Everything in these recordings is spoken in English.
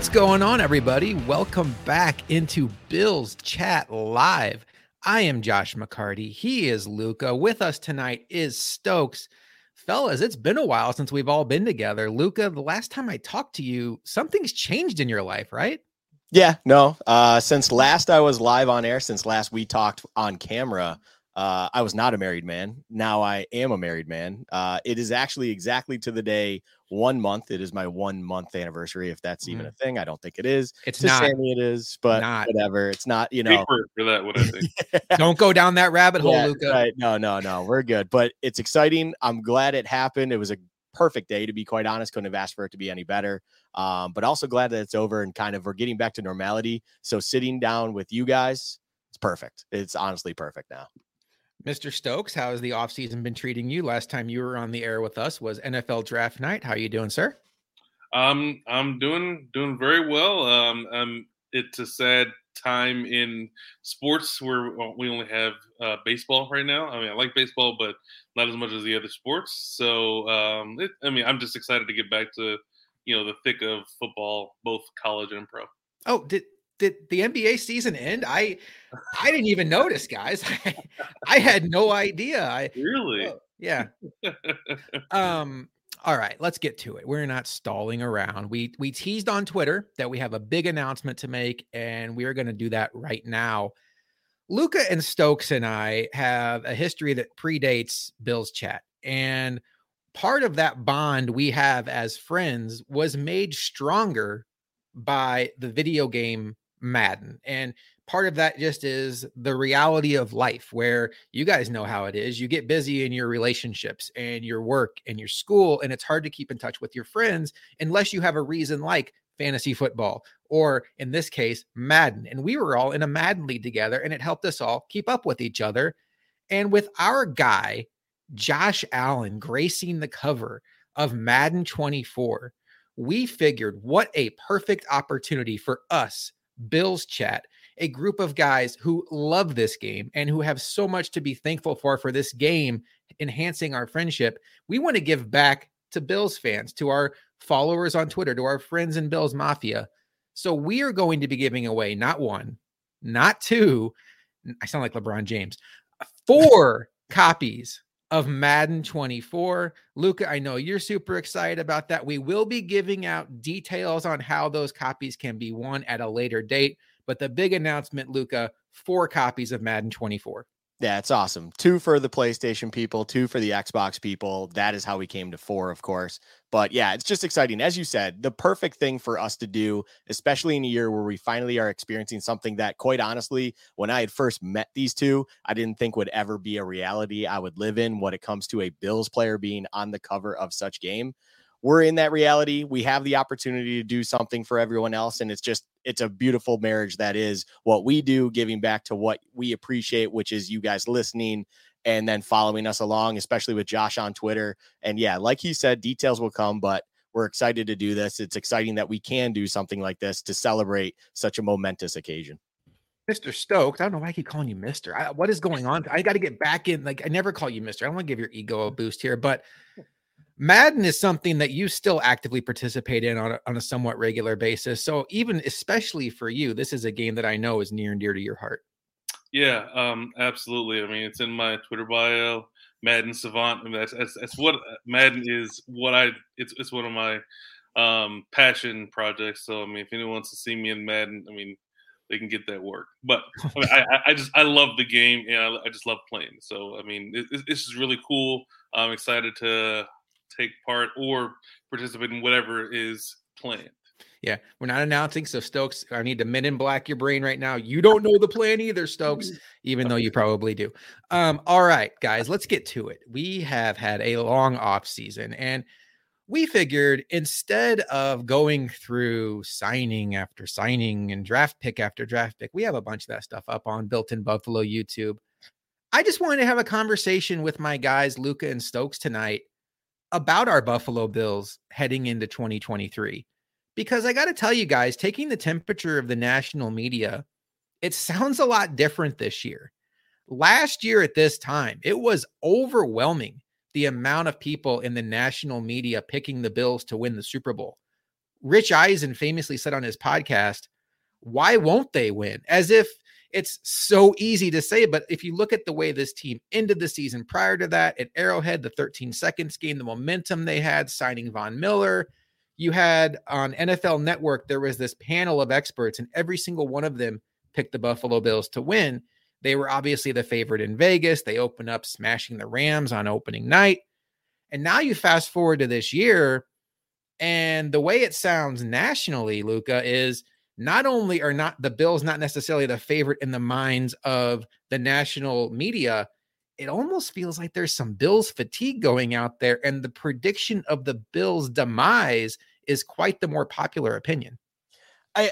What's going on, everybody? Welcome back into Bills Chat Live. I am Josh McCarty. He is Luka. With us tonight is Stokes. Fellas, it's been a while since we've all been together. Luka, the last time I talked to you, something's changed in your life, right? Yeah, no. Uh, since last I was live on air, since last we talked on camera, uh, I was not a married man. Now I am a married man. Uh, it is actually exactly to the day one month. It is my one month anniversary, if that's even mm. a thing. I don't think it is. It's to not. Sammy, it is, but not. whatever. It's not. You know, for that. What I think. don't go down that rabbit hole, yeah, Luka. Right. No, no, no. We're good. But it's exciting. I'm glad it happened. It was a perfect day to be quite honest. Couldn't have asked for it to be any better. Um, but also glad that it's over and kind of we're getting back to normality. So sitting down with you guys, it's perfect. It's honestly perfect now. Mr. Stokes, how has the offseason been treating you? Last time you were on the air with us was NFL draft night. How are you doing, sir? Um, I'm doing doing very well. Um, um, it's a sad time in sports where we only have uh, baseball right now. I mean, I like baseball, but not as much as the other sports. So, um, it, I mean, I'm just excited to get back to you know the thick of football, both college and pro. Oh, did did the NBA season end? I I didn't even notice, guys. I, I had no idea. I really, oh, yeah. um. All right, let's get to it. We're not stalling around. We we teased on Twitter that we have a big announcement to make, and we are going to do that right now. Luka and Stokes and I have a history that predates Bill's chat, and part of that bond we have as friends was made stronger by the video game Madden. And part of that just is the reality of life where you guys know how it is. You get busy in your relationships and your work and your school, and it's hard to keep in touch with your friends unless you have a reason like fantasy football or in this case, Madden. And we were all in a Madden league together, and it helped us all keep up with each other. And with our guy, Josh Allen, gracing the cover of Madden 24, we figured what a perfect opportunity for us Bills Chat, a group of guys who love this game and who have so much to be thankful for for this game enhancing our friendship. We want to give back to Bills fans, to our followers on Twitter, to our friends in Bills Mafia. So we are going to be giving away not one, not two, I sound like LeBron James, four copies of Madden 24. Luka, I know you're super excited about that. We will be giving out details on how those copies can be won at a later date. But the big announcement, Luka, four copies of Madden 24. Yeah, it's awesome. Two for the PlayStation people, two for the Xbox people. That is how we came to four, of course. But yeah, it's just exciting. As you said, the perfect thing for us to do, especially in a year where we finally are experiencing something that, quite honestly, when I had first met these two, I didn't think would ever be a reality I would live in when it comes to a Bills player being on the cover of such game we're in that reality. We have the opportunity to do something for everyone else. And it's just, it's a beautiful marriage that is what we do, giving back to what we appreciate, which is you guys listening and then following us along, especially with Josh on Twitter. And yeah, like he said, details will come, but we're excited to do this. It's exciting that we can do something like this to celebrate such a momentous occasion. Mr. Stokes, I don't know why I keep calling you Mister. what is going on? I got to get back in. Like, I never call you Mister. I want to give your ego a boost here, but Madden is something that you still actively participate in on a, on a somewhat regular basis. So even especially for you, this is a game that I know is near and dear to your heart. Yeah, um, absolutely. I mean, it's in my Twitter bio, Madden Savant. I mean, that's, that's, that's what uh, Madden is. What I it's it's one of my um, passion projects. So I mean, if anyone wants to see me in Madden, I mean, they can get that work. But I, mean, I, I, just I love the game and I, I just love playing. So I mean, it, it, this is really cool. I'm excited to take part or participate in whatever is planned. Yeah, we're not announcing. So Stokes, I need to men in black your brain right now. You don't know the plan either, Stokes, even though you probably do. Um, all right, guys, let's get to it. We have had a long off season, and we figured instead of going through signing after signing and draft pick after draft pick, we have a bunch of that stuff up on Built in Buffalo YouTube. I just wanted to have a conversation with my guys, Luka and Stokes, tonight about our Buffalo Bills heading into 2023. Because I got to tell you guys, taking the temperature of the national media, it sounds a lot different this year. Last year at this time, it was overwhelming the amount of people in the national media picking the Bills to win the Super Bowl. Rich Eisen famously said on his podcast, why won't they win? As if it's so easy to say, but if you look at the way this team ended the season prior to that at Arrowhead, the 13 seconds game, the momentum they had signing Von Miller, you had on NFL Network, there was this panel of experts, and every single one of them picked the Buffalo Bills to win. They were obviously the favorite in Vegas. They opened up smashing the Rams on opening night. And now you fast forward to this year, and the way it sounds nationally, Luka, is not only are not the Bills not necessarily the favorite in the minds of the national media, it almost feels like there's some Bills fatigue going out there, and the prediction of the Bills' demise is quite the more popular opinion. I,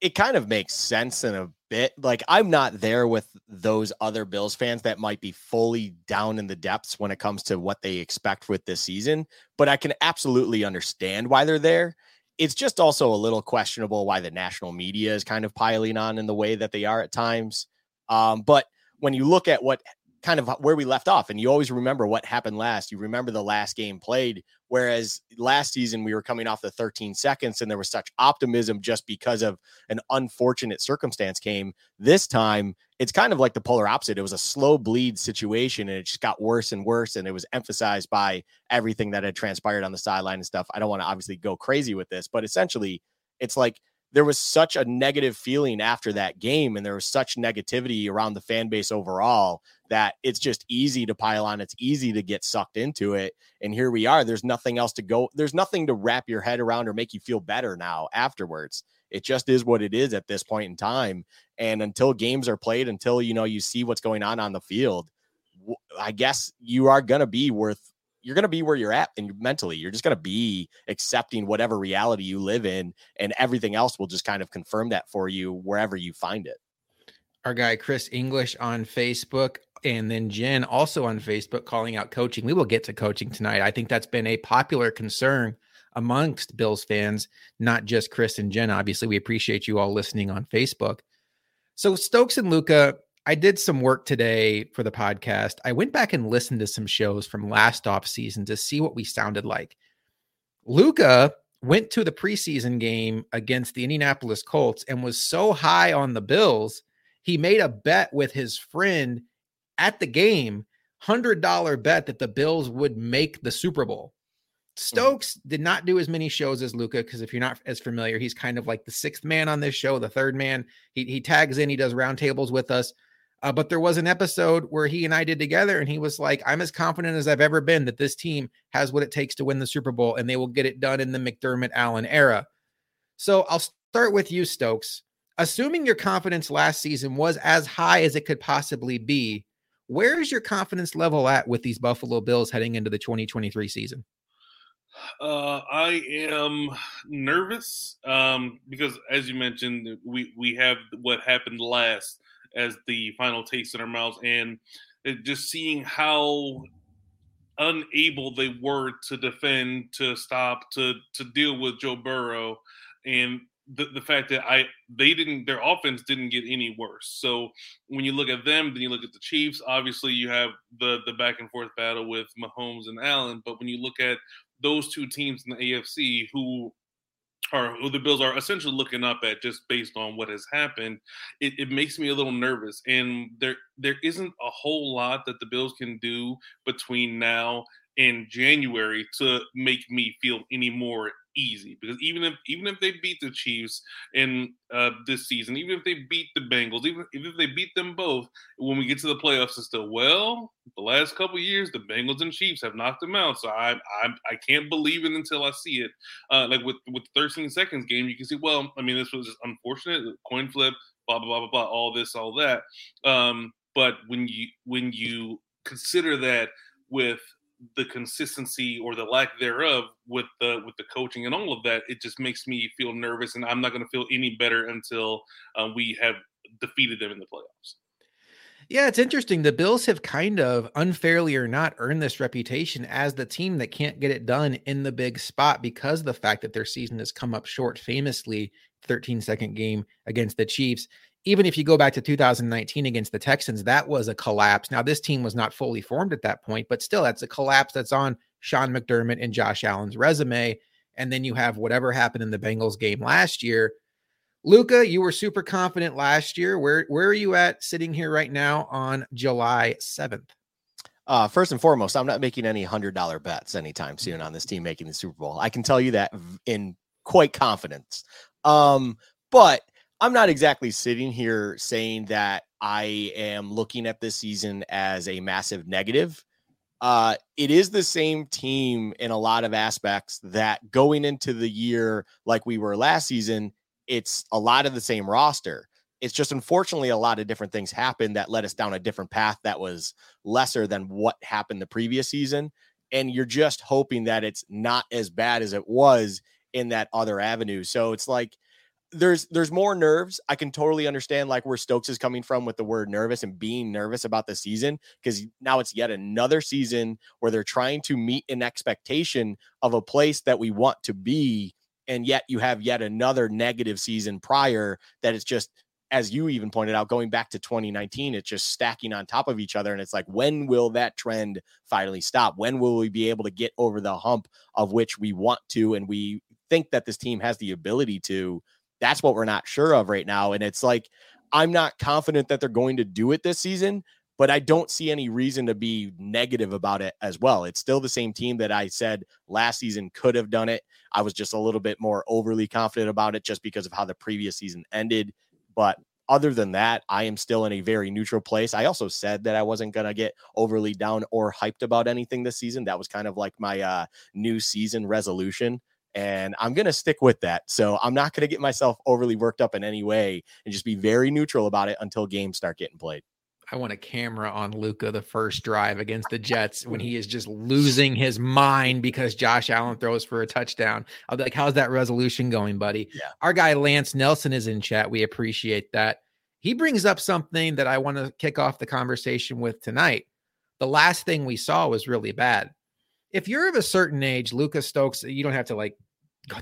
it kind of makes sense in a bit. Like I'm not there with those other Bills fans that might be fully down in the depths when it comes to what they expect with this season, but I can absolutely understand why they're there it's just also a little questionable why the national media is kind of piling on in the way that they are at times. Um, but when you look at what kind of where we left off, and you always remember what happened last, you remember the last game played. Whereas last season we were coming off the 13 seconds and there was such optimism just because of an unfortunate circumstance came. This time it's kind of like the polar opposite. It was a slow bleed situation and it just got worse and worse. And it was emphasized by everything that had transpired on the sideline and stuff. I don't want to obviously go crazy with this, but essentially, it's like there was such a negative feeling after that game and there was such negativity around the fan base overall that it's just easy to pile on it's easy to get sucked into it and here we are there's nothing else to go there's nothing to wrap your head around or make you feel better now afterwards. It just is what it is at this point in time and until games are played until you know you see what's going on on the field i guess you are going to be worth you're going to be where you're at and mentally you're just going to be accepting whatever reality you live in and everything else will just kind of confirm that for you wherever you find it. Our guy chris english on facebook and then jen also on facebook calling out coaching we will get to coaching tonight i think that's been a popular concern amongst bills fans not just chris and jen obviously we appreciate you all listening on facebook so stokes and Luka, I did some work today for the podcast. I went back and listened to some shows from last off season to see what we sounded like. Luka went to the preseason game against the Indianapolis Colts and was so high on the Bills, he made a bet with his friend at the game, $100 bet that the Bills would make the Super Bowl. Mm. Stokes did not do as many shows as Luka because if you're not as familiar, he's kind of like the sixth man on this show, the third man. He, he tags in, he does roundtables with us. Uh, but there was an episode where he and I did together, and he was like, I'm as confident as I've ever been that this team has what it takes to win the Super Bowl, and they will get it done in the McDermott Allen era. So I'll start with you, Stokes. Assuming your confidence last season was as high as it could possibly be, where is your confidence level at with these Buffalo Bills heading into the 2023 season? Uh, I am nervous um, because, as you mentioned, we we have what happened last as the final taste in our mouths, and just seeing how unable they were to defend, to stop, to to deal with Joe Burrow, and the, the fact that I they didn't their offense didn't get any worse. So when you look at them, then you look at the Chiefs. Obviously, you have the the back and forth battle with Mahomes and Allen. But when you look at those two teams in the AFC who are who the Bills are essentially looking up at just based on what has happened, it, it, makes me a little nervous. And there there isn't a whole lot that the Bills can do between now and January to make me feel any more easy because even if even if they beat the Chiefs in uh, this season, even if they beat the Bengals, even, even if they beat them both, when we get to the playoffs, it's still well. The last couple years, the Bengals and Chiefs have knocked them out, so I I, I can't believe it until I see it. Uh, like with with 13 seconds game, you can see. Well, I mean, this was just unfortunate coin flip, blah blah blah blah blah, all this, all that. Um, but when you when you consider that with the consistency or the lack thereof with the with the coaching and all of that, it just makes me feel nervous, and I'm not going to feel any better until uh, we have defeated them in the playoffs. Yeah, it's interesting. The Bills have kind of unfairly or not earned this reputation as the team that can't get it done in the big spot because of the fact that their season has come up short, famously 13 second game against the Chiefs even if you go back to 2019 against the Texans, that was a collapse. Now, this team was not fully formed at that point, but still, that's a collapse that's on Sean McDermott and Josh Allen's resume. and then you have whatever happened in the Bengals game last year. Luka, you were super confident last year. Where where are you at sitting here right now on July 7th? Uh, first and foremost, I'm not making any hundred dollar bets anytime soon on this team making the Super Bowl. I can tell you that in quite confidence. Um, but I'm not exactly sitting here saying that I am looking at this season as a massive negative. Uh, it is the same team in a lot of aspects that going into the year like we were last season, it's a lot of the same roster. It's just unfortunately a lot of different things happened that led us down a different path that was lesser than what happened the previous season. And you're just hoping that it's not as bad as it was in that other avenue. So it's like there's there's more nerves. I can totally understand like where Stokes is coming from with the word nervous and being nervous about the season because now it's yet another season where they're trying to meet an expectation of a place that we want to be and yet you have yet another negative season prior that it's just as you even pointed out going back to 2019 it's just stacking on top of each other and it's like when will that trend finally stop when will we be able to get over the hump of which we want to and we think that this team has the ability to that's what we're not sure of right now. And it's like, I'm not confident that they're going to do it this season, but I don't see any reason to be negative about it as well. It's still the same team that I said last season could have done it. I was just a little bit more overly confident about it just because of how the previous season ended. But other than that, I am still in a very neutral place. I also said that I wasn't going to get overly down or hyped about anything this season. That was kind of like my uh, new season resolution and I'm going to stick with that. So I'm not going to get myself overly worked up in any way and just be very neutral about it until games start getting played. I want a camera on Luka the first drive against the Jets when mm. he is just losing his mind because Josh Allen throws for a touchdown. I'll be like, "How's that resolution going, buddy?" Yeah. Our guy Lance Nelson is in chat. We appreciate that. He brings up something that I want to kick off the conversation with tonight. The last thing we saw was really bad. If you're of a certain age, Lucas Stokes, you don't have to like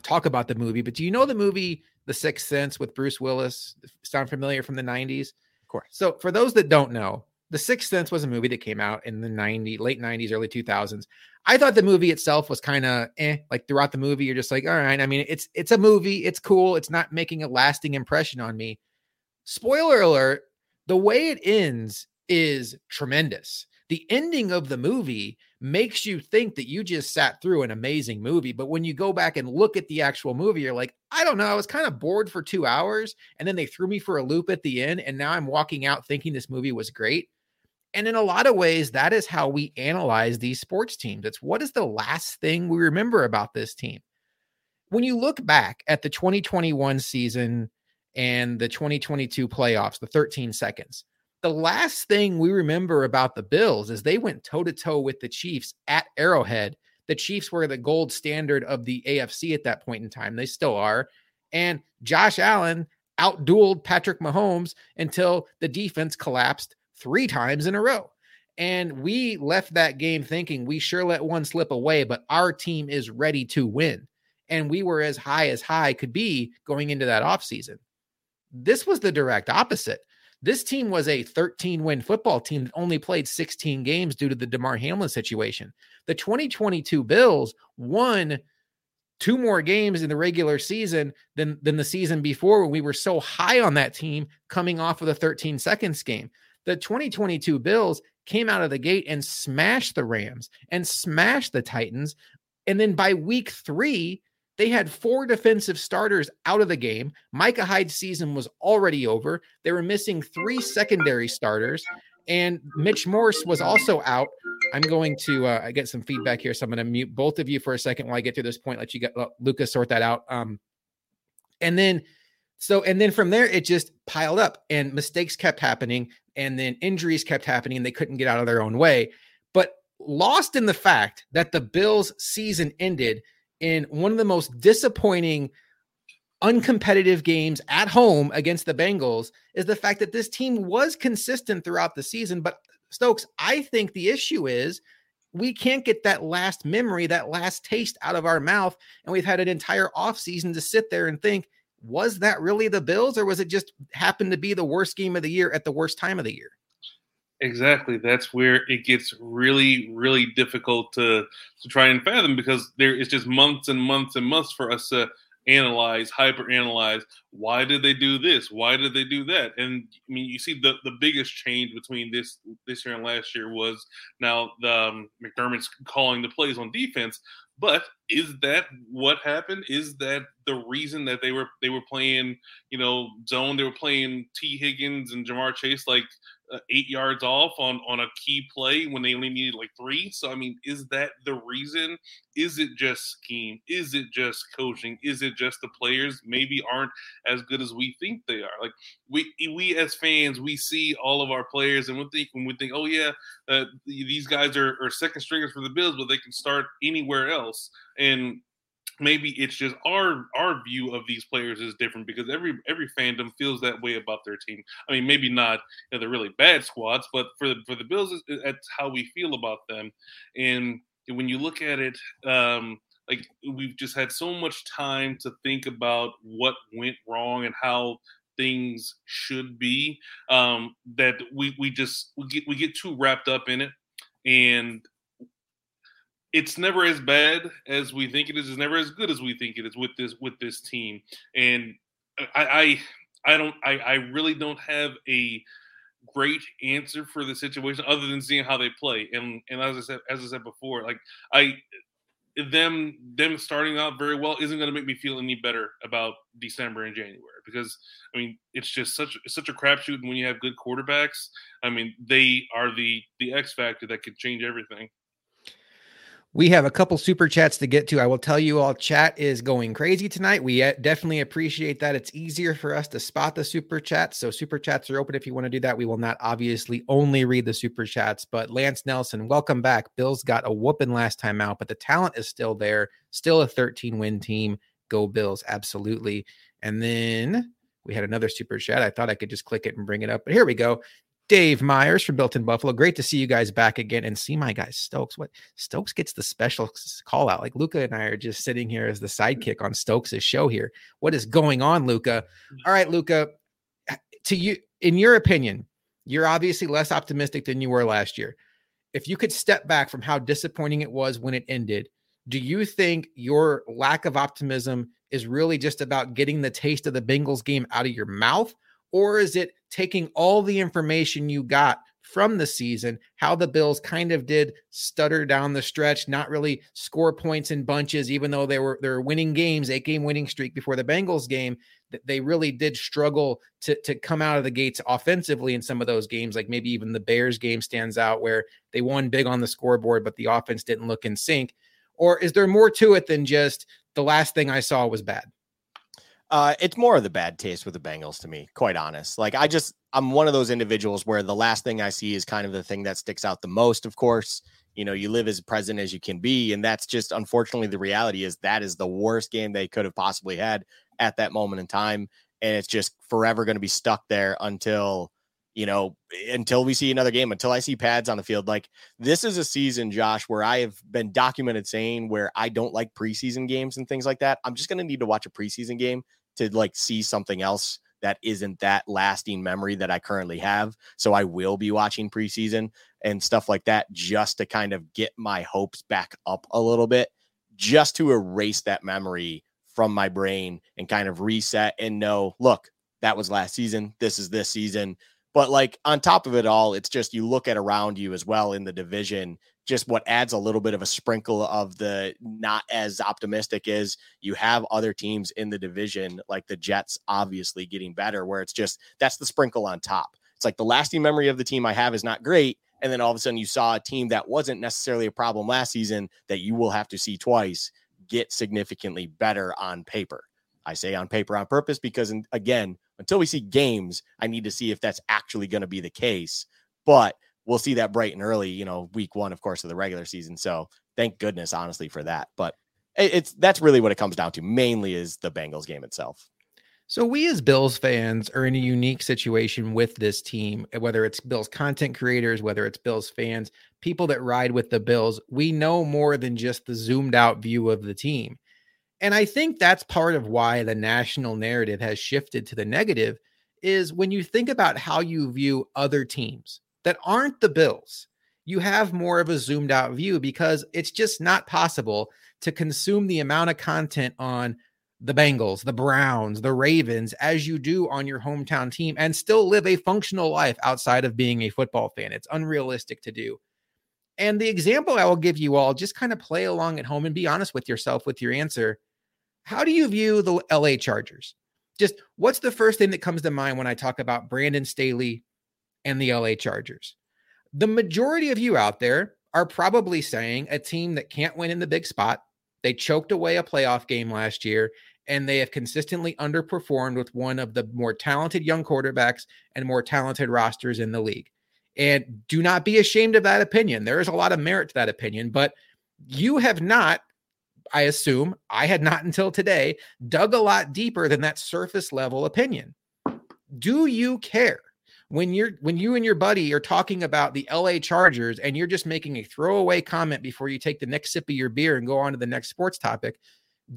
talk about the movie, but do you know the movie The Sixth Sense with Bruce Willis? Sound familiar from the 90s? Of course. So for those that don't know, The Sixth Sense was a movie that came out in the 90s, late 90s, early 2000s. I thought the movie itself was kind of eh, like throughout the movie, you're just like, all right. I mean, it's it's a movie, it's cool, it's not making a lasting impression on me. Spoiler alert, the way it ends is tremendous the ending of the movie makes you think that you just sat through an amazing movie. But when you go back and look at the actual movie, you're like, I don't know. I was kind of bored for two hours. And then they threw me for a loop at the end. And now I'm walking out thinking this movie was great. And in a lot of ways, that is how we analyze these sports teams. It's what is the last thing we remember about this team? When you look back at the 2021 season and the 2022 playoffs, the 13 seconds, the last thing we remember about the Bills is they went toe to toe with the Chiefs at Arrowhead. The Chiefs were the gold standard of the AFC at that point in time. They still are. And Josh Allen outdueled Patrick Mahomes until the defense collapsed three times in a row. And we left that game thinking we sure let one slip away, but our team is ready to win. And we were as high as high could be going into that offseason. This was the direct opposite. This team was a 13 win football team that only played 16 games due to the Damar Hamlin situation. The 2022 Bills won two more games in the regular season than, than the season before when we were so high on that team coming off of the 13 seconds game. The 2022 Bills came out of the gate and smashed the Rams and smashed the Titans. And then by week three, they had four defensive starters out of the game. Micah Hyde's season was already over. They were missing three secondary starters, and Mitch Morse was also out. I'm going to uh, get some feedback here, so I'm going to mute both of you for a second while I get to this point. Let you get Lucas sort that out. Um, and then, so and then from there, it just piled up, and mistakes kept happening, and then injuries kept happening, and they couldn't get out of their own way. But lost in the fact that the Bills' season ended in one of the most disappointing uncompetitive games at home against the Bengals is the fact that this team was consistent throughout the season. But Stokes, I think the issue is we can't get that last memory, that last taste out of our mouth. And we've had an entire offseason to sit there and think, was that really the Bills or was it just happened to be the worst game of the year at the worst time of the year? Exactly. That's where it gets really, really difficult to to try and fathom because there is just months and months and months for us to analyze, hyper analyze. Why did they do this? Why did they do that? And I mean, you see the the biggest change between this this year and last year was now the um, McDermott's calling the plays on defense. But is that what happened? Is that the reason that they were they were playing, you know, zone? They were playing Tee Higgins and Ja'Marr Chase like eight yards off on on a key play when they only needed like three. So I mean, is that the reason? Is it just scheme? Is it just coaching? Is it just the players maybe aren't as good as we think they are? Like we we as fans, we see all of our players and we think when we think, oh yeah, uh, these guys are, are second stringers for the Bills, but they can start anywhere else. And maybe it's just our our view of these players is different because every every fandom feels that way about their team. I mean, maybe not you know, the really bad squads, but for the for the Bills, that's how we feel about them. And when you look at it, um, like we've just had so much time to think about what went wrong and how things should be um, that we we just we get we get too wrapped up in it and it's never as bad as we think it is. It's never as good as we think it is with this with this team. And I I, I don't I, I really don't have a great answer for the situation other than seeing how they play. And and as I said as I said before, like I them them starting out very well isn't going to make me feel any better about December and January because I mean it's just such it's such a crapshoot. And when you have good quarterbacks, I mean they are the the X factor that could change everything. We have a couple super chats to get to. I will tell you all, chat is going crazy tonight. We uh, definitely appreciate that. It's easier for us to spot the super chats. So, super chats are open if you want to do that. We will not obviously only read the super chats, but Lance Nelson, welcome back. Bills got a whooping last time out, but the talent is still there. Still a 13 win team. Go Bills. Absolutely. And then we had another super chat. I thought I could just click it and bring it up, but here we go. Dave Myers from Built in Buffalo. Great to see you guys back again and see my guy Stokes. What Stokes gets the special call out. Like Luka and I are just sitting here as the mm-hmm. sidekick on Stokes' show here. What is going on, Luka? Mm-hmm. All right, Luka, To you, in your opinion, you're obviously less optimistic than you were last year. If you could step back from how disappointing it was when it ended, do you think your lack of optimism is really just about getting the taste of the Bengals game out of your mouth? Or is it taking all the information you got from the season, how the Bills kind of did stutter down the stretch, not really score points in bunches, even though they were they were winning games, eight game winning streak before the Bengals game. That they really did struggle to to come out of the gates offensively in some of those games. Like maybe even the Bears game stands out where they won big on the scoreboard, but the offense didn't look in sync. Or is there more to it than just the last thing I saw was bad? Uh, it's more of the bad taste with the Bengals to me, quite honest. Like I just I'm one of those individuals where the last thing I see is kind of the thing that sticks out the most, of course. You know, you live as present as you can be. And that's just unfortunately the reality is that is the worst game they could have possibly had at that moment in time. And it's just forever going to be stuck there until, you know, until we see another game, until I see pads on the field. Like this is a season, Josh, where I have been documented saying where I don't like preseason games and things like that. I'm just going to need to watch a preseason game to like see something else that isn't that lasting memory that I currently have. So I will be watching preseason and stuff like that just to kind of get my hopes back up a little bit, just to erase that memory from my brain and kind of reset and know, look, that was last season. This is this season. But like on top of it all, it's just you look at around you as well in the division just what adds a little bit of a sprinkle of the not as optimistic is you have other teams in the division like the Jets obviously getting better where it's just that's the sprinkle on top. It's like the lasting memory of the team I have is not great and then all of a sudden you saw a team that wasn't necessarily a problem last season that you will have to see twice get significantly better on paper. I say on paper on purpose because again, until we see games, I need to see if that's actually going to be the case. But we'll see that bright and early, you know, week one, of course, of the regular season. So thank goodness, honestly, for that. But it's that's really what it comes down to. Mainly is the Bengals game itself. So we as Bills fans are in a unique situation with this team, whether it's Bills content creators, whether it's Bills fans, people that ride with the Bills, we know more than just the zoomed out view of the team. And I think that's part of why the national narrative has shifted to the negative is when you think about how you view other teams that aren't the Bills, you have more of a zoomed out view because it's just not possible to consume the amount of content on the Bengals, the Browns, the Ravens as you do on your hometown team and still live a functional life outside of being a football fan. It's unrealistic to do. And the example I will give you all, just kind of play along at home and be honest with yourself with your answer. How do you view the LA Chargers? Just what's the first thing that comes to mind when I talk about Brandon Staley and the LA Chargers? The majority of you out there are probably saying a team that can't win in the big spot. They choked away a playoff game last year and they have consistently underperformed with one of the more talented young quarterbacks and more talented rosters in the league. And do not be ashamed of that opinion. There is a lot of merit to that opinion, but you have not, I assume, I had not until today, dug a lot deeper than that surface level opinion. Do you care? When you're when you and your buddy are talking about the LA Chargers and you're just making a throwaway comment before you take the next sip of your beer and go on to the next sports topic,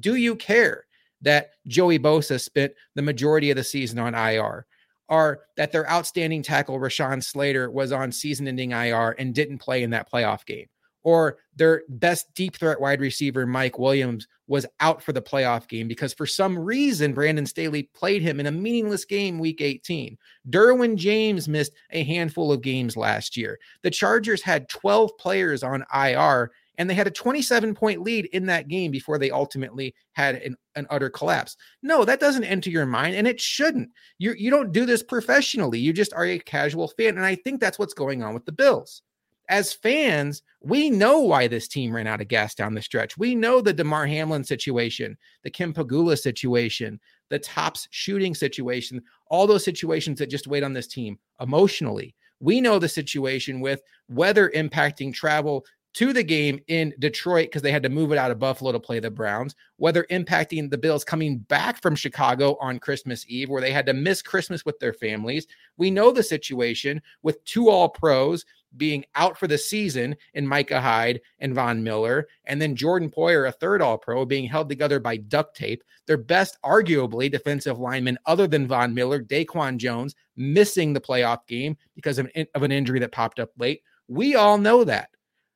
do you care that Joey Bosa spent the majority of the season on IR? are that their outstanding tackle Rashawn Slater was on season-ending IR and didn't play in that playoff game, or their best deep threat wide receiver Mike Williams was out for the playoff game because for some reason Brandon Staley played him in a meaningless game week 18. Derwin James missed a handful of games last year. The Chargers had 12 players on IR and they had a 27 point lead in that game before they ultimately had an, an utter collapse. No, that doesn't enter your mind, and it shouldn't. You you don't do this professionally. You just are a casual fan, and I think that's what's going on with the Bills. As fans, we know why this team ran out of gas down the stretch. We know the Damar Hamlin situation, the Kim Pegula situation, the tops shooting situation, all those situations that just weighed on this team emotionally. We know the situation with weather impacting travel to the game in Detroit because they had to move it out of Buffalo to play the Browns, whether impacting the Bills coming back from Chicago on Christmas Eve, where they had to miss Christmas with their families. We know the situation with two all pros being out for the season in Micah Hyde and Von Miller, and then Jordan Poyer, a third all pro, being held together by duct tape. Their best, arguably, defensive lineman other than Von Miller, Daquan Jones, missing the playoff game because of an, of an injury that popped up late. We all know that.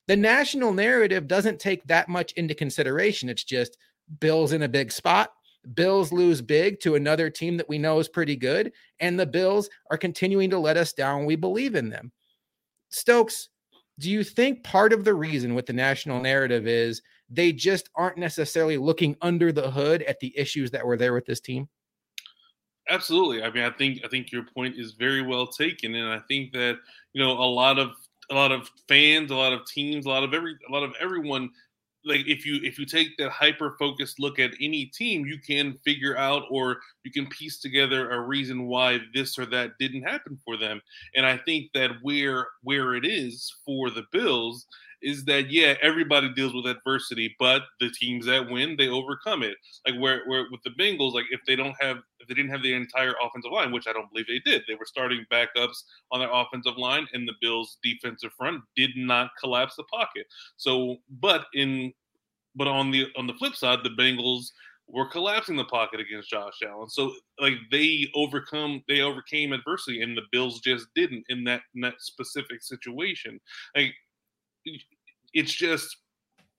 The national narrative doesn't take that much into consideration. It's just Bills in a big spot. Bills lose big to another team that we know is pretty good. And the Bills are continuing to let us down. We believe in them. Stokes, do you think part of the reason with the national narrative is they just aren't necessarily looking under the hood at the issues that were there with this team? Absolutely. I mean, I think I think your point is very well taken, and I think that you know a lot of a lot of fans, a lot of teams, a lot of every, a lot of everyone. Like if you if you take that hyper focused look at any team, you can figure out or you can piece together a reason why this or that didn't happen for them. And I think that where where it is for the Bills is that yeah, everybody deals with adversity, but the teams that win, they overcome it. Like where where with the Bengals, like if they don't have if they didn't have the entire offensive line, which I don't believe they did, they were starting backups on their offensive line, and the Bills' defensive front did not collapse the pocket. So, but in but on the on the flip side, the Bengals were collapsing the pocket against Josh Allen. So like they overcome they overcame adversity and the Bills just didn't in that in that specific situation. Like it's just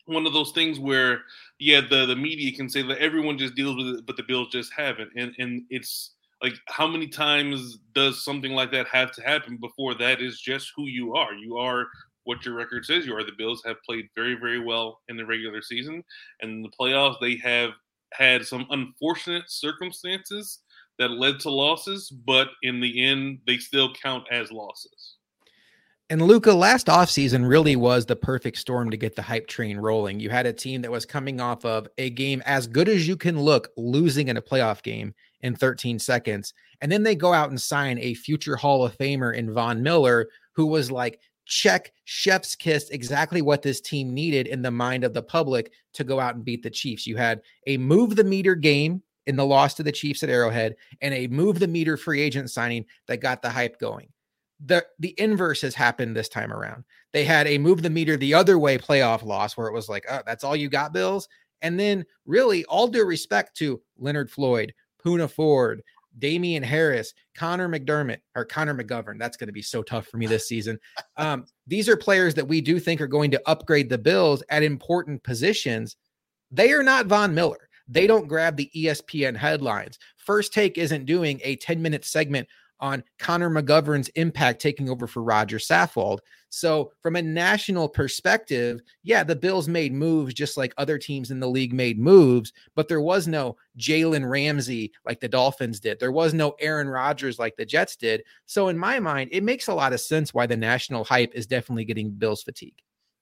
one of those things where yeah the the media can say that everyone just deals with it but the bills just haven't. And and it's like how many times does something like that have to happen before that is just who you are? You are what your record says you are. The bills have played very very well in the regular season and in the playoffs they have had some unfortunate circumstances that led to losses but in the end they still count as losses and Luka, last offseason really was the perfect storm to get the hype train rolling. You had a team that was coming off of a game as good as you can look, losing in a playoff game in 13 seconds. And then they go out and sign a future Hall of Famer in Von Miller, who was like, check, chef's kiss, exactly what this team needed in the mind of the public to go out and beat the Chiefs. You had a move the meter game in the loss to the Chiefs at Arrowhead and a move the meter free agent signing that got the hype going the the inverse has happened this time around. They had a move the meter the other way playoff loss where it was like, oh, that's all you got, Bills. And then, really, all due respect to Leonard Floyd, Poona Ford, Damien Harris, Connor McDermott, or Connor McGovern. That's going to be so tough for me this season. Um, these are players that we do think are going to upgrade the Bills at important positions. They are not Von Miller. They don't grab the ESPN headlines. First Take isn't doing a 10 minute segment on Connor McGovern's impact taking over for Roger Saffold. So, from a national perspective, yeah, the Bills made moves just like other teams in the league made moves, but there was no Jalen Ramsey like the Dolphins did. There was no Aaron Rodgers like the Jets did. So, in my mind, it makes a lot of sense why the national hype is definitely getting Bills fatigue.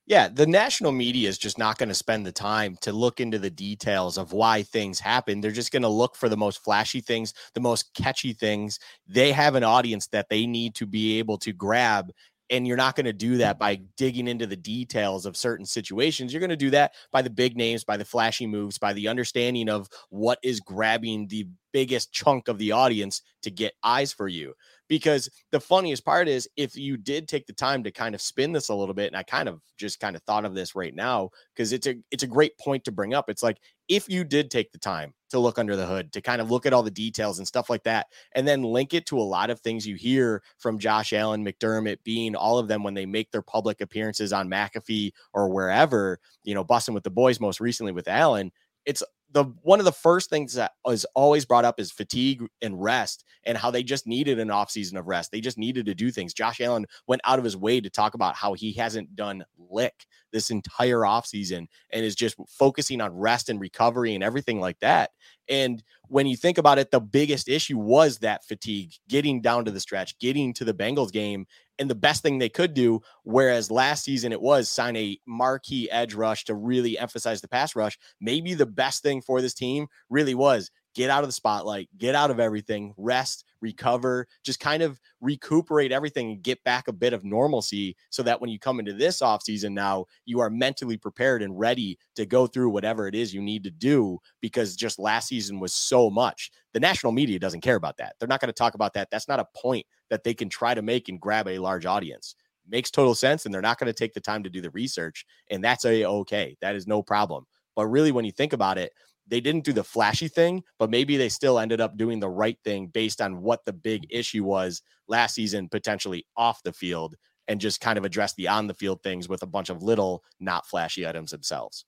Yeah, the national media is just not going to spend the time to look into the details of why things happen. They're just going to look for the most flashy things, the most catchy things. They have an audience that they need to be able to grab. And you're not going to do that by mm-hmm. digging into the details of certain situations. You're going to do that by the big names, by the flashy moves, by the understanding of what is grabbing the biggest chunk of the audience to get eyes for you because the funniest part is if you did take the time to kind of spin this a little bit and i kind of just kind of thought of this right now because it's a it's a great point to bring up it's like if you did take the time to look under the hood to kind of look at all the details and stuff like that and then link it to a lot of things you hear from josh allen mcdermott being all of them when they make their public appearances on mcafee or wherever you know busting with the boys most recently with allen it's the one of the first things that is always brought up is fatigue and rest and how they just needed an offseason of rest. They just needed to do things. Josh Allen went out of his way to talk about how he hasn't done lick this entire offseason and is just focusing on rest and recovery and everything like that. And when you think about it, the biggest issue was that fatigue, getting down to the stretch, getting to the Bengals game, and the best thing they could do. Whereas last season it was sign a marquee edge rush to really emphasize the pass rush. Maybe the best thing for this team really was get out of the spotlight, get out of everything, rest, recover, just kind of recuperate everything and get back a bit of normalcy so that when you come into this offseason now, you are mentally prepared and ready to go through whatever it is you need to do because just last season was so much. The national media doesn't care about that. They're not going to talk about that. That's not a point that they can try to make and grab a large audience. Makes total sense. And they're not going to take the time to do the research. And that's a okay. That is no problem. But really, when you think about it, they didn't do the flashy thing, but maybe they still ended up doing the right thing based on what the big issue was last season, potentially off the field, and just kind of address the on the field things with a bunch of little, not flashy items themselves.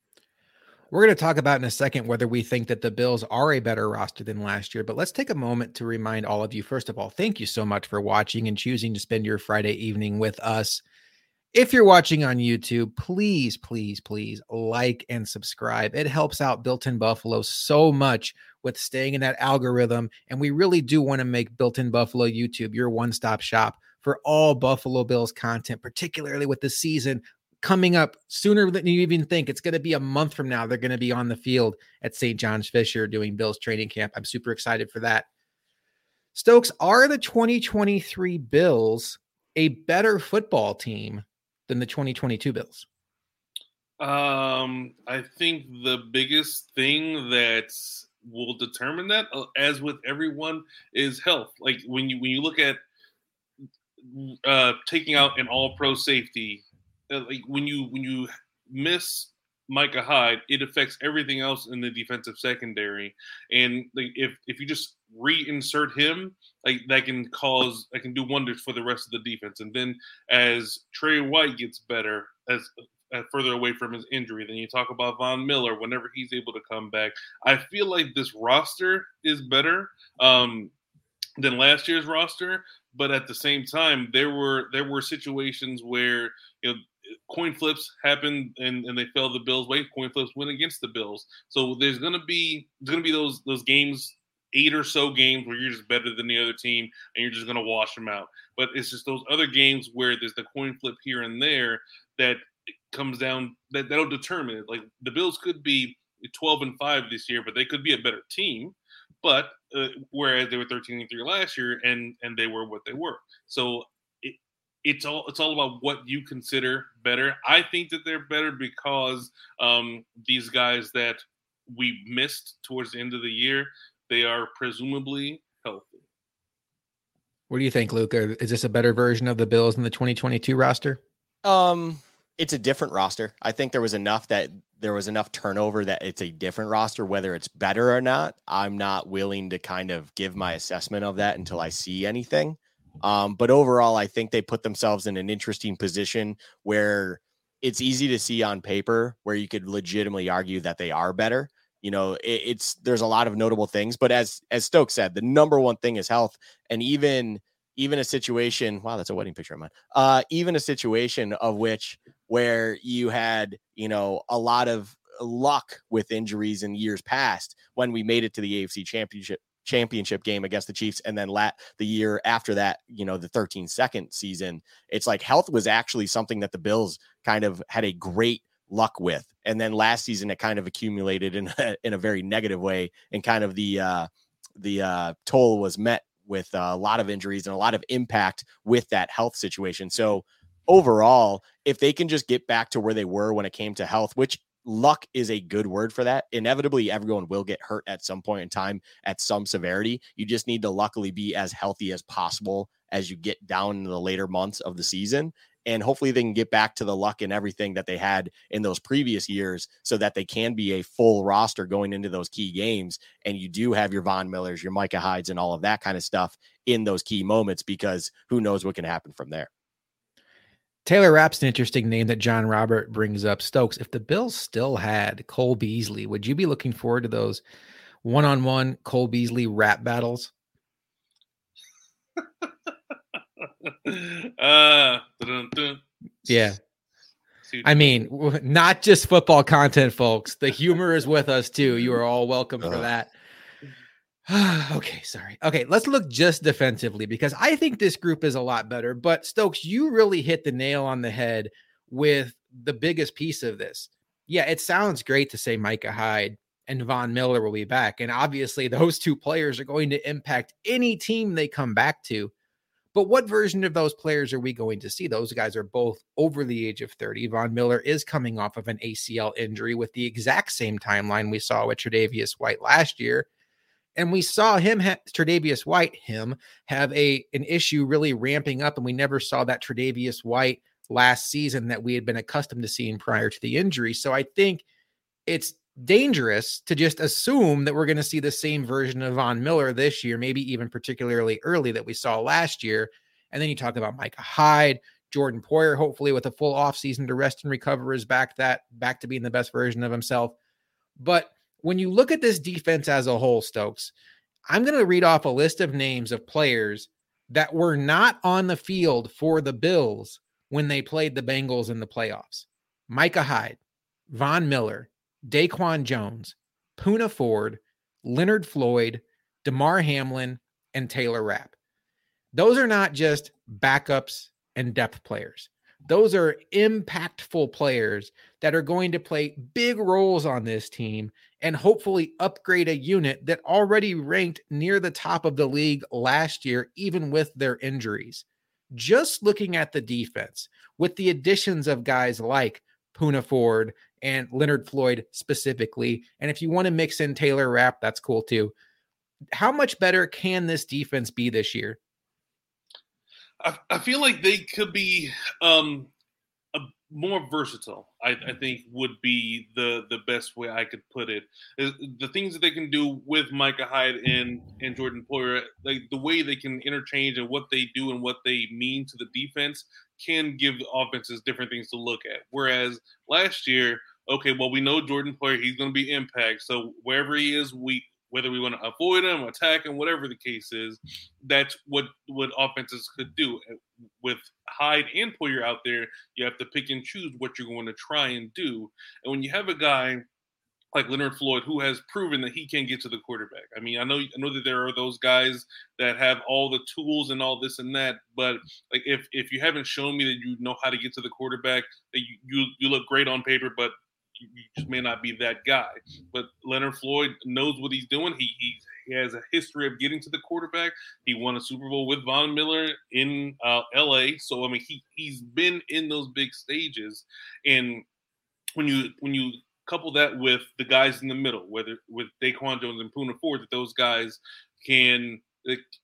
We're going to talk about in a second whether we think that the Bills are a better roster than last year. But let's take a moment to remind all of you first of all, thank you so much for watching and choosing to spend your Friday evening with us. If you're watching on YouTube, please, please, please like and subscribe. It helps out Built in Buffalo so much with staying in that algorithm. And we really do want to make Built in Buffalo YouTube your one stop shop for all Buffalo Bills content, particularly with the season coming up sooner than you even think. It's going to be a month from now. They're going to be on the field at St. John's Fisher doing Bills training camp. I'm super excited for that. Stokes, are the 2023 Bills a better football team than the 2022 Bills? Um, I think the biggest thing that will determine that, uh, as with everyone, is health. Like when you when you look at uh, taking out an All Pro safety uh, like when you when you miss Micah Hyde, it affects everything else in the defensive secondary. And like, if if you just reinsert him, like that can cause that can do wonders for the rest of the defense. And then as Tre White gets better, as uh, further away from his injury, then you talk about Von Miller whenever he's able to come back. I feel like this roster is better um, than last year's roster, but at the same time, there were there were situations where you know coin flips happen and, and they fell the Bills' way. Coin flips went against the Bills. So there's gonna be there's gonna be those those games, eight or so games where you're just better than the other team and you're just gonna wash them out. But it's just those other games where there's the coin flip here and there that comes down that that'll determine it. Like the Bills could be 12 and five this year, but they could be a better team. But uh, whereas they were 13 and three last year, and and they were what they were. So it's all it's all about what you consider better. I think that they're better because um, these guys that we missed towards the end of the year, they are presumably healthy. What do you think, Luka? Is this a better version of the Bills in the 2022 roster? Um, it's a different roster. I think there was enough that there was enough turnover that it's a different roster. Whether it's better or not, I'm not willing to kind of give my assessment of that until I see anything. Um, but overall, I think they put themselves in an interesting position where it's easy to see on paper where you could legitimately argue that they are better. You know, it, it's there's a lot of notable things, but as as Stokes said, the number one thing is health, and even even a situation wow that's a wedding picture of mine uh even a situation of which where you had you know a lot of luck with injuries in years past when we made it to the AFC championship championship game against the Chiefs and then lat the year after that you know the 13 second season it's like health was actually something that the Bills kind of had a great luck with and then last season it kind of accumulated in a, in a very negative way and kind of the uh the uh toll was met with a lot of injuries and a lot of impact with that health situation. So overall, if they can just get back to where they were when it came to health, which luck is a good word for that. Inevitably, everyone will get hurt at some point in time at some severity. You just need to luckily be as healthy as possible as you get down in the later months of the season and hopefully they can get back to the luck and everything that they had in those previous years so that they can be a full roster going into those key games and you do have your Von Millers, your Micah Hydes and all of that kind of stuff in those key moments because who knows what can happen from there. Taylor Rapp's an interesting name that John Robert brings up. Stokes, if the Bills still had Cole Beasley, would you be looking forward to those one-on-one Cole Beasley rap battles? uh, dun, dun. Yeah. I mean, not just football content, folks. The humor is with us too. You are all welcome for that. okay, sorry. Okay, let's look just defensively because I think this group is a lot better. But Stokes, you really hit the nail on the head with the biggest piece of this. Yeah, it sounds great to say Micah Hyde and Von Miller will be back. And obviously, those two players are going to impact any team they come back to. But what version of those players are we going to see? Those guys are both over the age of 30. Von Miller is coming off of an ACL injury with the exact same timeline we saw with Tre'Davious White last year. And we saw him, ha- Tre'Davious White, him have a an issue really ramping up, and we never saw that Tre'Davious White last season that we had been accustomed to seeing prior to the injury. So I think it's dangerous to just assume that we're going to see the same version of Von Miller this year, maybe even particularly early that we saw last year. And then you talk about Micah Hyde, Jordan Poyer, hopefully with a full offseason to rest and recover is back that back to being the best version of himself. But when you look at this defense as a whole, Stokes, I'm going to read off a list of names of players that were not on the field for the Bills when they played the Bengals in the playoffs. Micah Hyde, Von Miller, Daquan Jones, Poona Ford, Leonard Floyd, Damar Hamlin, and Taylor Rapp. Those are not just backups and depth players. Those are impactful players that are going to play big roles on this team and hopefully upgrade a unit that already ranked near the top of the league last year, even with their injuries. Just looking at the defense with the additions of guys like Poona Ford and Leonard Floyd specifically. And if you want to mix in Taylor Rapp, that's cool too. How much better can this defense be this year? I, I feel like they could be um, a, more versatile. I, I, think would be the the best way I could put it. The things that they can do with Micah Hyde and and Jordan Poyer, like the way they can interchange and what they do and what they mean to the defense, can give offenses different things to look at. Whereas last year, okay, well, we know Jordan Poyer, he's going to be impact. So wherever he is, we whether we want to avoid him, attack him, whatever the case is, that's what what offenses could do. With Hyde and Poyer out there, you have to pick and choose what you're going to try and do. And when you have a guy like Leonard Floyd, who has proven that he can get to the quarterback. I mean, I know I know that there are those guys that have all the tools and all this and that, but like if if you haven't shown me that you know how to get to the quarterback, that you you, you look great on paper, but you just may not be that guy. But Leonard Floyd knows what he's doing. He he has a history of getting to the quarterback. He won a Super Bowl with Von Miller in uh, L.A. So I mean, he he's been in those big stages, and when you when you couple that with the guys in the middle, whether with Daquan Jones and Poona Ford, that those guys can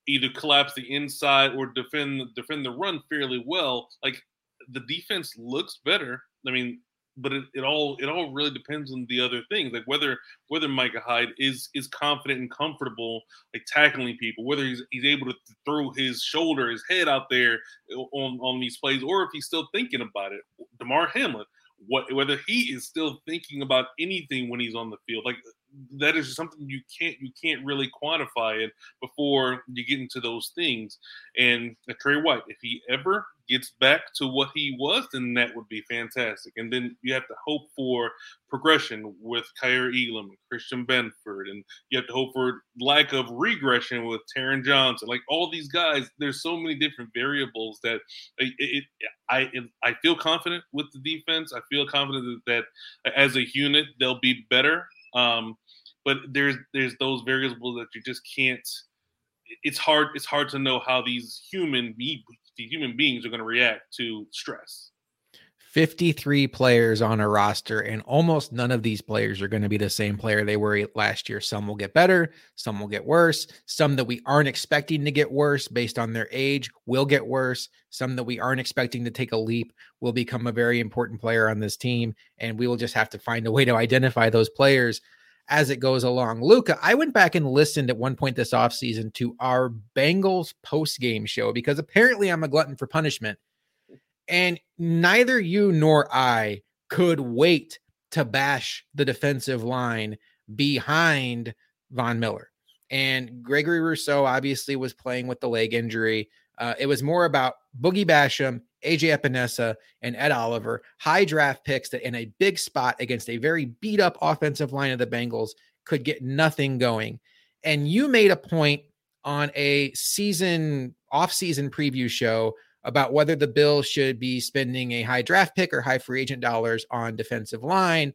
either collapse the inside or defend defend the run fairly well. Like the defense looks better I mean, but it, it all it all really depends on the other things, like whether whether Micah Hyde is is confident and comfortable like tackling people, whether he's he's able to throw his shoulder, his head out there on on these plays, or if he's still thinking about it. Damar Hamlin, what whether he is still thinking about anything when he's on the field, like that is something you can't you can't really quantify it before you get into those things. And uh, Tre White, if he ever gets back to what he was, then that would be fantastic. And then you have to hope for progression with Kaiir Elam, Christian Benford, and you have to hope for lack of regression with Taron Johnson. Like all these guys, there's so many different variables that it, it I it, I feel confident with the defense. I feel confident that, that as a unit they'll be better. Um, but there's there's those variables that you just can't. It's hard. It's hard to know how these human the human beings are going to react to stress. 53 players on a roster, and almost none of these players are going to be the same player they were last year. Some will get better, some will get worse. Some that we aren't expecting to get worse based on their age will get worse. Some that we aren't expecting to take a leap will become a very important player on this team. And we will just have to find a way to identify those players as it goes along. Luka, I went back and listened at one point this offseason to our Bengals post game show because apparently I'm a glutton for punishment. And neither you nor I could wait to bash the defensive line behind Von Miller. And Gregory Rousseau obviously was playing with the leg injury. Uh, it was more about Boogie Basham AJ Epenesa and Ed Oliver, high draft picks that in a big spot against a very beat up offensive line of the Bengals could get nothing going. And you made a point on a season off-season preview show about whether the Bills should be spending a high draft pick or high free agent dollars on defensive line.